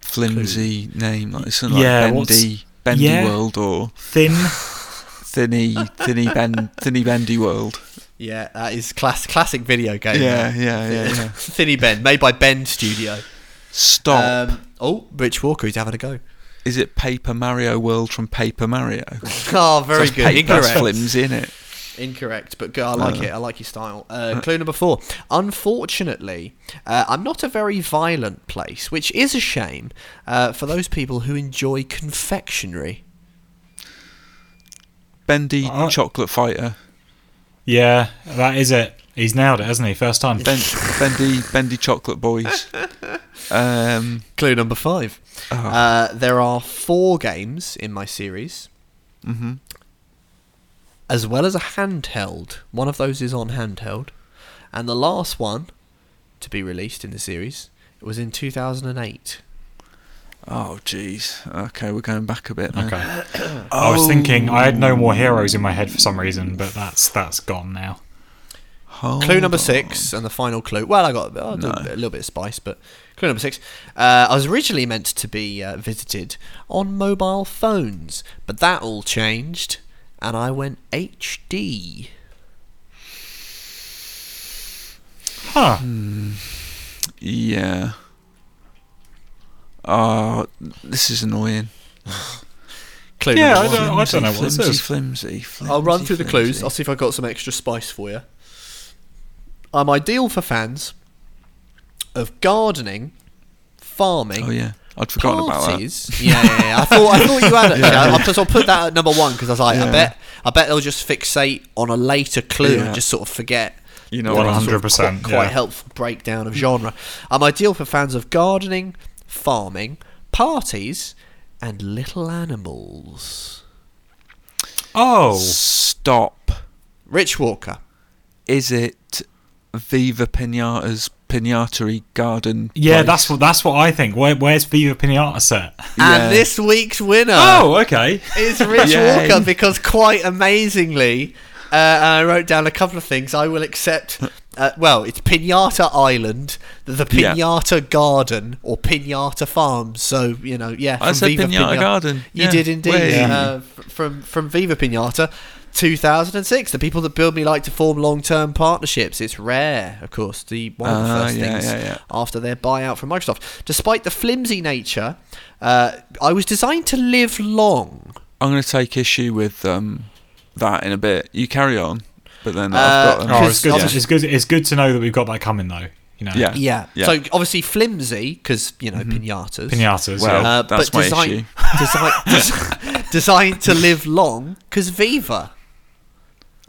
Flimsy name, like something Yeah, like what's- Bendy, Bendy yeah. World or Thin. Thinny, Thinny, ben, Thinny Bendy World. Yeah, that is class- classic video game. Yeah, yeah, yeah, yeah. Thinny Ben, made by Ben Studio. Stop. Um, oh, Rich Walker, he's having a go. Is it Paper Mario World from Paper Mario? Oh, very That's good. paper, that's Incorrect. flimsy, innit? Incorrect, but good. I like it. I like your style. Uh, clue number four. Unfortunately, uh, I'm not a very violent place, which is a shame uh, for those people who enjoy confectionery. Bendy Uh, Chocolate Fighter. Yeah, that is it. He's nailed it, hasn't he? First time. Ben, Bendy, Bendy Chocolate Boys. Um, Clue number five. oh, Uh, there are four games in my series, mhm. as well as a handheld. One of those is on handheld, and the last one to be released in the series was in 2008. oh, jeez. Okay, we're going back a bit now. Okay. I was thinking I had no more heroes in my head for some reason, but that's that's gone now. Hold clue number on. six and the final clue. Well, I got I'll No. a little bit of spice, but clue number six. Uh, I was originally meant to be uh, visited on mobile phones, but that all changed, and I went HD. Huh. Yeah. Oh, this is annoying. clue. Yeah, number I don't, I don't know what this flimsy, is. flimsy, flimsy. I'll run through the clues. I'll see if I've got some extra spice for you. I'm ideal for fans of gardening, farming, Oh yeah, I'd forgotten about that. parties. Yeah, yeah, yeah. I thought I thought you had it. Yeah. I, I'll put that at number one because I was like, I bet, I bet they'll just fixate on a later clue Yeah. and just sort of forget. You know, One hundred Quite, percent. quite Yeah. helpful breakdown of genre. I'm ideal for fans of gardening, farming, parties, and little animals. Oh, Stop. Rich Walker. Is it Viva Pinata's Pinatary Garden? yeah. place? That's what that's what I think. Where, where's Viva Pinata set? Yeah. And this week's winner. Oh, okay. is Rich Yay. Walker because quite amazingly, uh, I wrote down a couple of things. I will accept. Uh, well, it's Pinata Island, the Yeah. Pinata Garden, or Pinata Farms. So you know, yeah. I from said Viva Pinata Garden. You Yeah. did indeed. Uh, from from Viva Pinata. 2006. The people that build me like to form long-term partnerships. It's rare, of course. The one of the Ah, first yeah, things yeah, yeah. after their buyout from Microsoft. Despite the flimsy nature, uh, I was designed to live long. I'm going to take issue with um, that in a bit. You carry on, but then Uh, I've got. Oh, it's good. Because- It's good. It's good to know that we've got that coming though. You know. Yeah. Yeah. Yeah. So obviously flimsy because you know pinatas. Pinatas. Well, yeah. Uh, That's but my design, issue. design, designed to live long because Viva.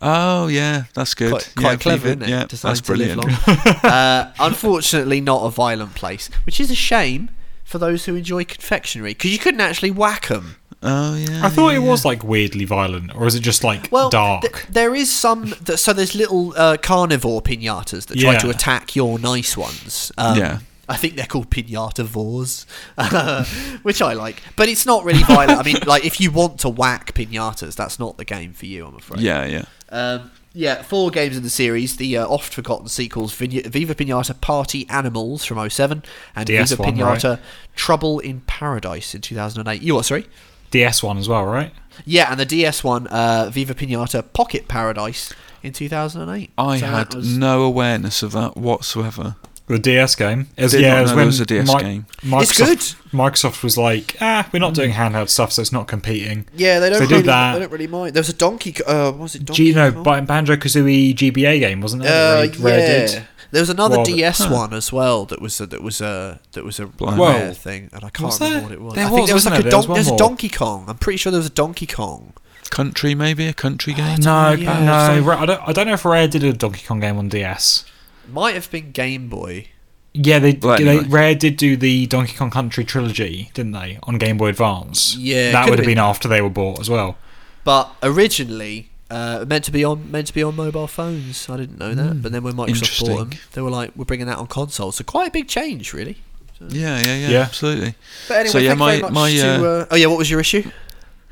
Oh yeah, that's good. Quite, yeah, clever, isn't it? Yeah, Designed that's brilliant. uh, unfortunately, not a violent place, which is a shame for those who enjoy confectionery because you couldn't actually whack them. Oh yeah. I thought yeah, it yeah. was like weirdly violent, or is it just like Well, dark? th- there is some. Th- so there's little uh, carnivore pinatas that try Yeah. to attack your nice ones. Um, Yeah. I think they're called pinatavores, which I like. But it's not really violent. I mean, like if you want to whack pinatas, that's not the game for you. I'm afraid. Yeah, yeah. Um, yeah, four games in the series. The uh, oft forgotten sequels Viva Pinata Party Animals from 07 and DS Viva one, Pinata Trouble in Paradise in 2008. You what, sorry? DS one as well, right? Yeah, and the DS one, uh, Viva Pinata Pocket Paradise in 2008. I So had was- no awareness of that whatsoever. The DS game. It was, Did yeah, not it was when there was a DS Mi- game. Microsoft, It's good. Microsoft was like, ah, we're not doing handheld stuff, so it's not competing. Yeah, they don't, So they did really, that. they don't really mind. There was a Donkey. Uh, what was it Do Donkey? you know Kong? Banjo Kazooie GBA game, wasn't there? Uh, that Rare- Rare yeah. did? There was another Well, DS huh. one as well that was a, that was a that was a Blimey. rare Whoa. thing, and I can't remember what it was. There I think was, there was wasn't like a there? There was don- one a. Donkey Kong. I'm pretty sure there was a Donkey Kong. Country, maybe a country game. No, Yeah, no, so- I don't. I don't know if Rare did a Donkey Kong game on DS. Might have been Game Boy. Yeah, they, Well, they. Rare did do the Donkey Kong Country trilogy, didn't they, on Game Boy Advance? Yeah, that would have been. been after they were bought as well. but originally uh, meant to be on meant to be on mobile phones. I didn't know that, but then when Microsoft bought them, they were like, "We're bringing that on console." So quite a big change, really. Yeah, yeah, yeah, Yeah. absolutely. But anyway, So, yeah, thank my- you very much my, to, uh, uh, oh yeah, what was your issue?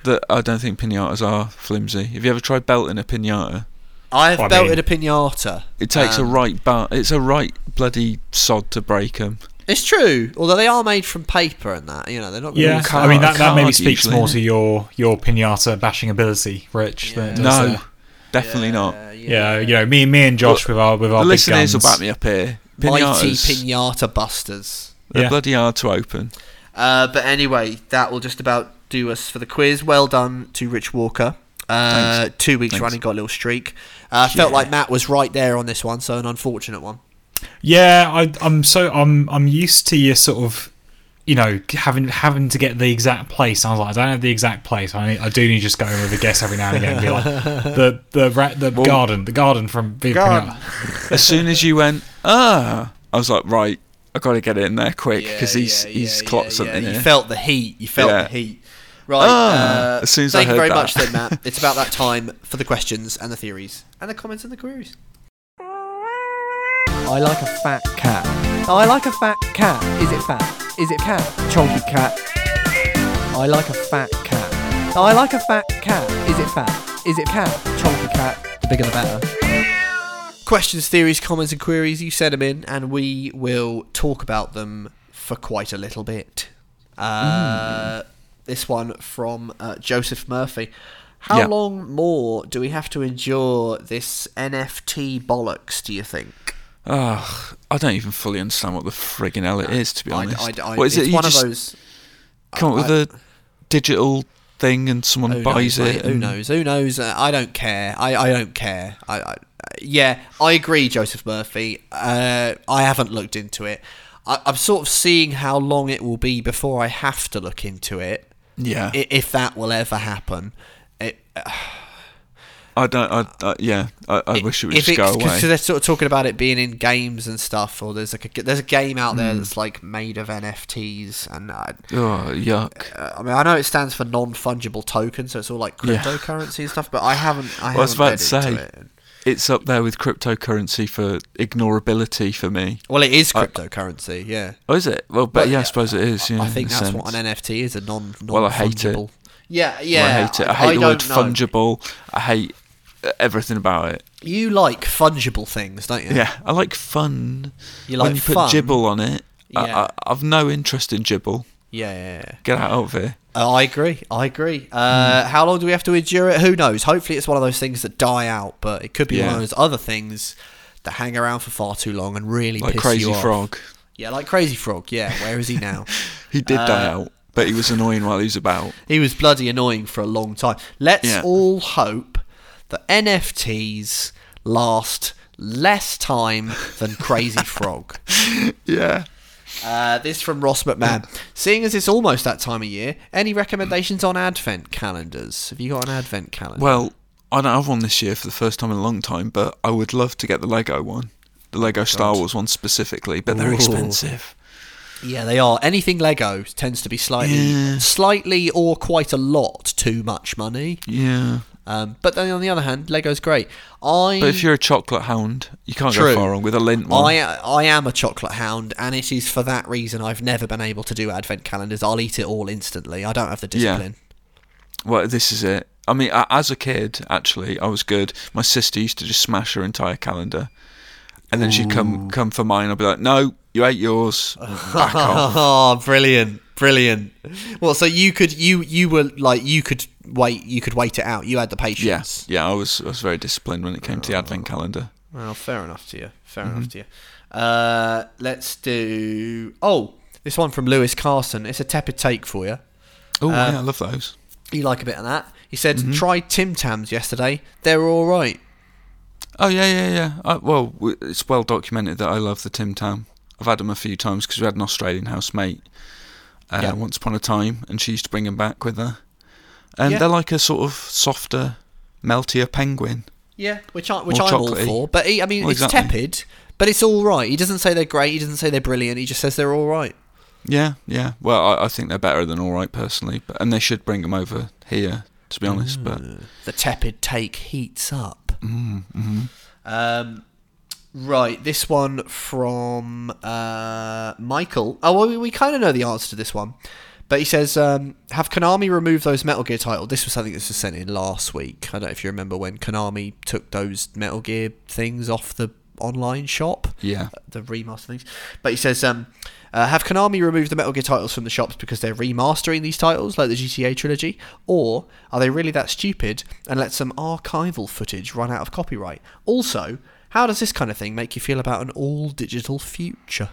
That I don't think pinatas are flimsy. Have you ever tried belting a pinata? I have I belted mean- a pinata. It takes Um, a right bar. It's a right bloody sod to break them. It's true, although they are made from paper and that. You know, they're not. Yeah, really I mean that, that maybe speaks usually, more to your your pinata bashing ability, Rich. Yeah. does, No, definitely not. yeah, you know, me, me and Josh with our with our The big listeners will back me up here. Mighty pinata busters. they're Yeah. bloody hard to open. Uh, but anyway, that will just about do us for the quiz. Well done to Rich Walker. Uh, two weeks Thanks. running, got a little streak. Uh, Felt Yeah. like Matt was right there on this one, so an unfortunate one. Yeah, I, I'm so I'm I'm used to your sort of, you know, having having to get the exact place. I was like, I don't have the exact place. I need, I do need to just go in with a guess every now and again. And be like, the the ra- the Well- garden, the garden from Viva Garden. As soon as you went, ah, I was like, right, I got to get it in there quick because he's he's clocked something You felt the heat. You felt Yeah. the heat. Right. Ah, uh, as soon as I thank you very that. much, then, Matt. It's about that time for the questions and the theories and the comments and the queries. I like a fat cat. I like a fat cat. Is it fat? Is it cat? Chonky cat. I like a fat cat. I like a fat cat. Is it fat? Is it cat? Chonky cat. The bigger the better. questions, theories, comments, and queries, you send them in, and we will talk about them for quite a little bit. Uh, This one from uh, Joseph Murphy. How Yeah. long more do we have to endure this NFT bollocks? Do you think? I don't even fully understand what the friggin' hell it is, to be I- honest. I- I- what is it's it? You one of those. come up with I- a digital thing and someone Who buys knows, it. Who knows? Who knows? Uh, I don't care. I, I don't care. I, I yeah, I agree, Joseph Murphy. Uh, I haven't looked into it. I, I'm sort of seeing how long it will be before I have to look into it, Yeah, if that will ever happen. It, I don't. I, I yeah, I, I wish it would just go away. Because they're sort of talking about it being in games and stuff, or there's like a, there's a game out there that's like made of NFTs, and I, Oh yuck! uh, I mean I know it stands for non fungible token, so it's all like Yeah. cryptocurrency and stuff. But I haven't. I Well, I was about to say. it. It's up there with cryptocurrency for ignorability for me. Well, it is I- cryptocurrency, yeah. Oh, is it? Well, but Well, yeah, I suppose it is. Yeah, I think that's what an NFT is—a non non Well, I hate it. fungible. Yeah, Well, yeah. I hate it. I hate the word know. fungible. I hate uh, everything about it. You like fungible things, don't you? Yeah, I like fun. You like when you put fun? gibble on it, Yeah. I, I, I've no interest in gibble. Yeah, yeah, yeah. Get out of here. Uh, I agree. I agree. Uh, Hmm. How long do we have to endure it? Who knows? Hopefully, it's one of those things that die out, but it could be one of those other things that hang around for far too long and really Like piss Crazy you off. Frog. Yeah, like Crazy Frog. Yeah, where is he now? He did die Uh, out, but he was annoying while he was about. he was bloody annoying for a long time. Let's Yeah. all hope that NFTs last less time than Crazy Frog. Yeah. Uh, this from Ross McMahon. Seeing as it's almost that time of year, any recommendations on advent calendars? Have you got an advent calendar? Well, I don't have one this year for the first time in a long time, but I would love to get the Lego one. The Lego Star Wars one specifically, but they're Ooh. expensive. yeah, they are. Anything Lego tends to be slightly, Yeah. slightly or quite a lot too much money. Yeah. Um, but then on the other hand, Lego's great. I But if you're a chocolate hound, you can't True. go far wrong with a Lindt one. I I am a chocolate hound, and it is for that reason I've never been able to do advent calendars. I'll eat it all instantly. I don't have the discipline. Yeah. Well, this is it. I mean, as a kid, actually, I was good. My sister used to just smash her entire calendar, and then she'd come come for mine. I'd be like, "No, you ate yours. Back off." Oh, brilliant, brilliant. Well, so you could you you were like you could wait you could wait it out. You had the patience. Yes, yeah, I was I was very disciplined when it came to the advent calendar. Well, fair enough to you. Fair Mm-hmm. enough to you. Uh, let's do. Oh, this one from Lewis Carson. It's a tepid take for you. Oh, Uh, yeah, I love those. You like a bit of that? He said, Mm-hmm. tried Tim Tams yesterday. They were all right. Oh yeah, yeah, yeah. I, well, it's well documented that I love the Tim Tam. I've had them a few times because we had an Australian housemate uh, Yeah. once upon a time, and she used to bring them back with her. And Yeah. they're like a sort of softer, meltier penguin. Yeah, which I which More I'm all for. But he, I mean, Well, it's exactly. tepid, but it's all right. He doesn't say they're great. He doesn't say they're brilliant. He just says they're all right. Yeah, yeah. Well, I, I think they're better than all right personally, but and they should bring them over here, to be honest. But The tepid take heats up. mm, hmm Um, right, this one from uh, Michael. Oh, well, we, we kind of know the answer to this one. But he says, um, have Konami removed those Metal Gear titles? This was something that was sent in last week. I don't know if you remember when Konami took those Metal Gear things off the online shop. yeah, the remaster things. But he says, um, uh, have Konami removed the Metal Gear titles from the shops because they're remastering these titles, like the GTA trilogy, or are they really that stupid and let some archival footage run out of copyright? Also, how does this kind of thing make you feel about an all digital future?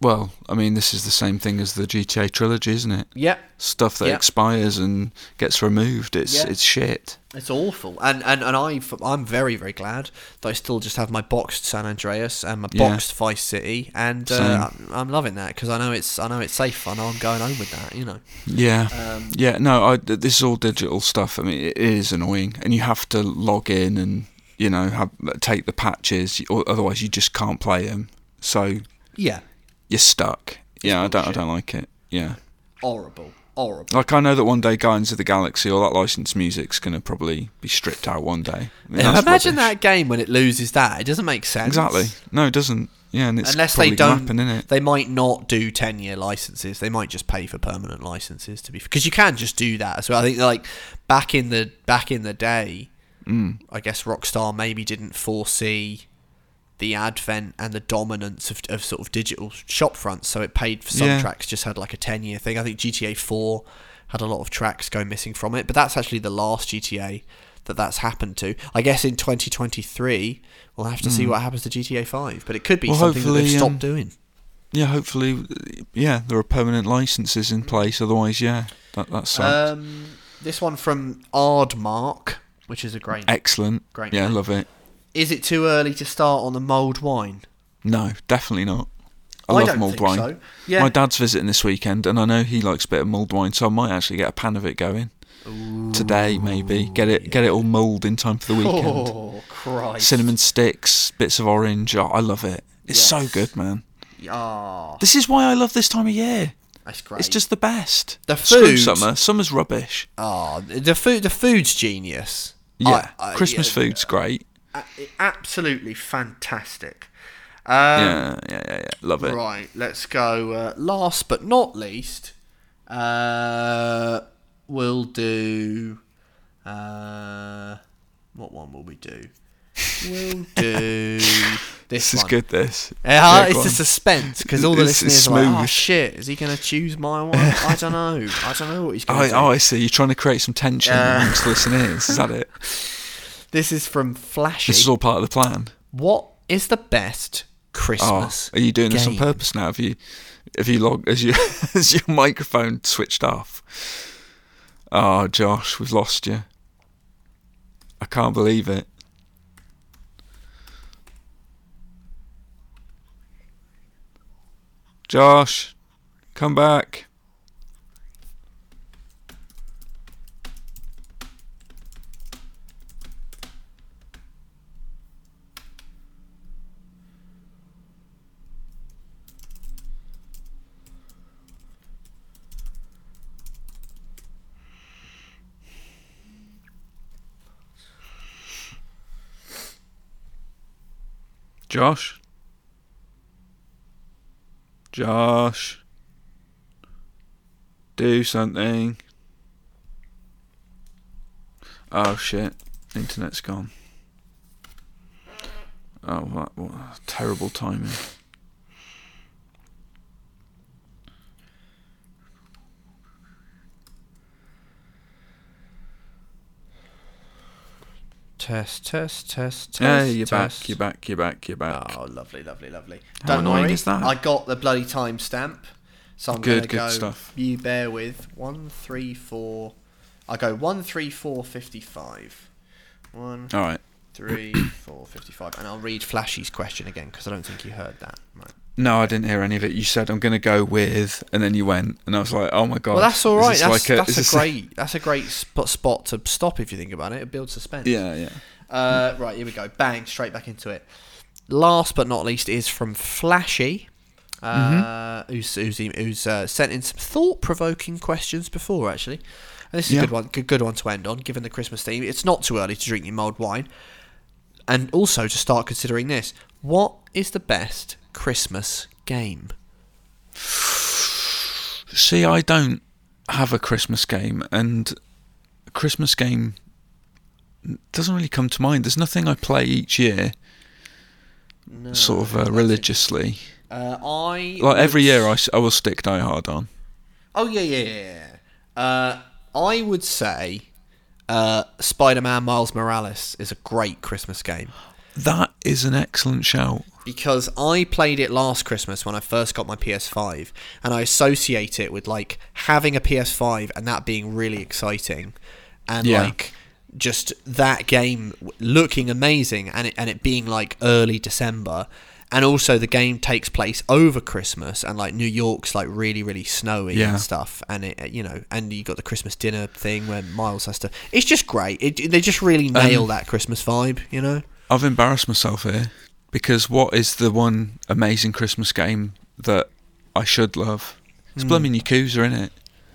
well, I mean, this is the same thing as the GTA trilogy, isn't it? Yeah, Stuff that Yeah. expires and gets removed. It's Yeah. it's shit. it's awful, and and and I I'm very very glad that I still just have my boxed San Andreas and my Yeah. boxed Vice City, and uh, I'm, I'm loving that because I know it's I know it's safe. I know I'm going home with that. You know. Yeah, Um, yeah. No, I, th- this is all digital stuff. I mean, it is annoying, and you have to log in and you know have take the patches, or otherwise you just can't play them. So Yeah. you're stuck. Yeah, I don't. I don't like it. Yeah. Horrible. Horrible. Like I know that one day Guardians of the Galaxy, all that licensed music's gonna probably be stripped out one day. I mean, Imagine that game when it loses that. It doesn't make sense. Exactly. No, it doesn't. Yeah, and it's Unless they don't, happen, innit? they might not do ten-year licenses. They might just pay for permanent licenses to be because you can just do that as well. I think like back in the back in the day, Mm. I guess Rockstar maybe didn't foresee the advent and the dominance of, of sort of digital shop fronts. So it paid for some Yeah. tracks just had like a ten year thing. I think GTA Four had a lot of tracks go missing from it, but that's actually the last GTA that that's happened to. I guess in 2023 we'll have to see what happens to GTA Five, but it could be. Well, something that they've stopped um, doing. Yeah, hopefully, yeah, there are permanent licenses in place. Otherwise, yeah, that that sucks. Um, This one from Ardmark, which is a great. Excellent. Great Yeah, name. love it. Is it too early to start on the mulled wine? No, definitely not. I, I love mulled wine. so. Yeah. My dad's visiting this weekend, and I know he likes a bit of mulled wine, so I might actually get a pan of it going today. Maybe get it get it all mulled in time for the weekend. Oh Christ! Cinnamon sticks, bits of orange. Oh, I love it. It's so good, man. Ah, This is why I love this time of year. that's great. It's just the best. The Screw food- summer. Summer's rubbish. ah, the food. The food's genius. Yeah, I- I- Christmas yeah, food's great. a- absolutely fantastic. Um, yeah, yeah, yeah, yeah. Love it. Right, let's go. Uh, last but not least, uh, we'll do. Uh, what one will we do? We'll do this, This is good. This. Uh, Yeah, it's the suspense because all the listeners are like, "Oh shit, is he going to choose my one? I don't know. I don't know what he's going Oh, to do." oh, I see. You're trying to create some tension Yeah. amongst the listeners. Is that it? This is from Flashy. This is all part of the plan. What is the best Oh, Christmas? are you doing this on purpose now? Have you, have you log, as you, as your microphone switched off? Oh, Josh, we've lost you. I can't believe it. Josh, come back. Josh? Josh? Do something. Oh shit. Internet's gone. Oh, what, what terrible timing. Test, test, test, test. Yeah, you're test. back, you're back, you're back, you're back. Oh, lovely, lovely, lovely. How Don't annoying worry, is that? I got the bloody timestamp. So I'm Good, gonna good go, stuff. You bear with one, three, four. I go one, three, four, fifty-five. One, Alright. Three, four, fifty-five, and I'll read Flashy's question again because I don't think you heard that. Right. No, I didn't hear any of it. You said I'm going to go with, and then you went, and I was like, oh my god. Well, that's all right. That's, like a- that's a great. That's a great spot, spot to stop if you think about it. It builds suspense. Yeah, yeah. Uh, right, here we go. Bang, straight back into it. Last but not least is from Flashy, uh, who's who's, who's uh, sent in some thought-provoking questions before actually. And this is Yeah. a good one, good, good one to end on, given the Christmas theme. It's not too early to drink your mulled wine, and also to start considering this: what is the best Christmas game? See, I don't have a Christmas game, and a Christmas game doesn't really come to mind. There's nothing I play each year, No, sort of uh, religiously. Uh, I Like every year, I will stick Die Hard on. Oh yeah, yeah, yeah. yeah. Uh, I would say uh, Spider-Man Miles Morales is a great Christmas game That is an excellent shout. because I played it last Christmas when I first got my PS5, and I associate it with like having a PS5 and that being really exciting, and Yeah. like just that game looking amazing, and it and it being like early December. And also, the game takes place over Christmas, and like New York's like really, really snowy Yeah. and stuff. And it, you know, and you got the Christmas dinner thing where Miles has to. It's just great. It, they just really nail Um, that Christmas vibe, you know. I've embarrassed myself here because what is the one amazing Christmas game that I should love? It's Hmm. blooming Yakuza, in it.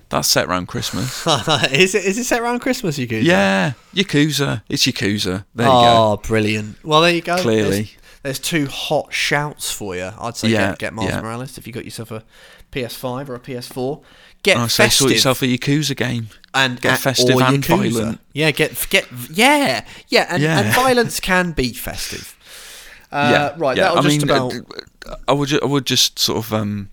That's set around Christmas. is it? Is it set around Christmas? Could. yeah, Yakuza. It's Yakuza. There you go. oh, brilliant. Well, there you go. Clearly. There's, two hot shouts for you. I'd say Yeah, get, get Miles yeah. Morales if you got yourself a PS5 or a PS4. Get. I say, festive sort yourself a Yakuza game. and get and- festive and Yakuza. violent. Yeah, get get yeah yeah, and, Yeah. and violence can be festive. Uh, right, that'll I just mean, about. I would, ju- I would just sort of, um,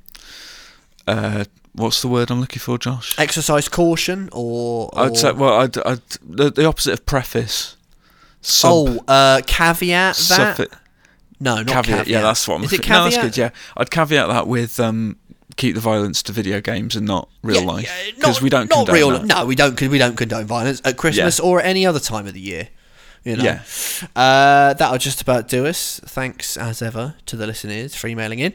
uh, what's the word I'm looking for, Josh? exercise caution or, or I'd say, well, I'd, I'd, the, the opposite of preface. Sub, oh uh, caveat that suffi- no not caveat. caveat, Yeah, that's what I'm is it looking. No, that's good. Yeah, I'd caveat that with um, keep the violence to video games and not real Yeah, life yeah, because not- we don't not condone real. that. No, we don't. We don't condone violence at Christmas Yeah. or at any other time of the year. You know. Yeah. Uh, that'll just about do us. Thanks as ever to the listeners for emailing in.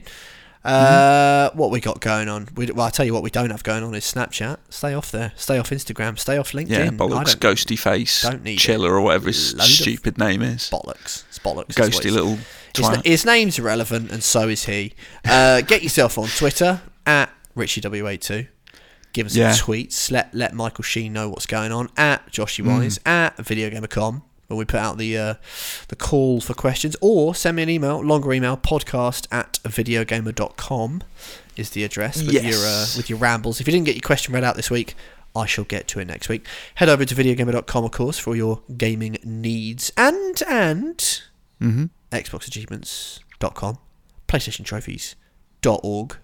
Uh, Mm-hmm. What we got going on? We, well, I tell you what we don't have going on is Snapchat. Stay off there. Stay off Instagram. Stay off LinkedIn. Yeah, bollocks, ghosty face, don't need chiller, it. or whatever his stupid name is. bollocks. Bollocks. Ghosty little His, his name's irrelevant, and so is he. Uh, get yourself on Twitter at RichieW82. Give us Yeah. some tweets. Let let Michael Sheen know what's going on at Joshy Wise at VideoGamer.com when we put out the uh, the call for questions, or send me an email, longer email, podcast at videogamer.com is the address with Yes. your uh, with your rambles. If you didn't get your question read out this week, I shall get to it next week. Head over to videogamer.com, of course, for all your gaming needs and and hmm xboxachievements.com, PlayStation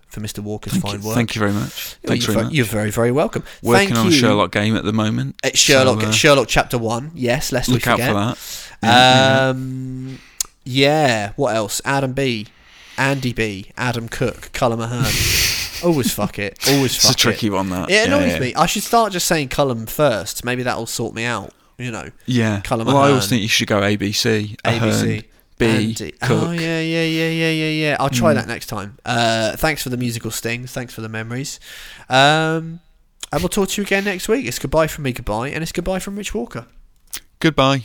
for Mr. Walker's Thank, fine you, work. thank you very much. You're, Thanks you're, very very, much. you're very, very welcome. Working Thank on a you. Sherlock game at the moment. It's Sherlock, so, uh, Sherlock Chapter 1. Yes, lest look we out for that. Yeah, yeah. Um, yeah, what else? Adam B. Andy B. Adam Cook. Cullum Ahern. Always fuck it. Always fuck it. It's a tricky it. one. That It yeah, annoys yeah. me. I should start just saying Cullum first. Maybe that'll sort me out. You know, Yeah. Callum well, I always think you should go ABC. ABC. Ahern, B. Andy. Cook. Oh yeah, yeah, yeah, yeah, yeah, yeah. I'll try that next time. Uh, thanks for the musical stings. Thanks for the memories. Um, and we'll talk to you again next week. It's goodbye from me, goodbye, and it's goodbye from Rich Walker. Goodbye.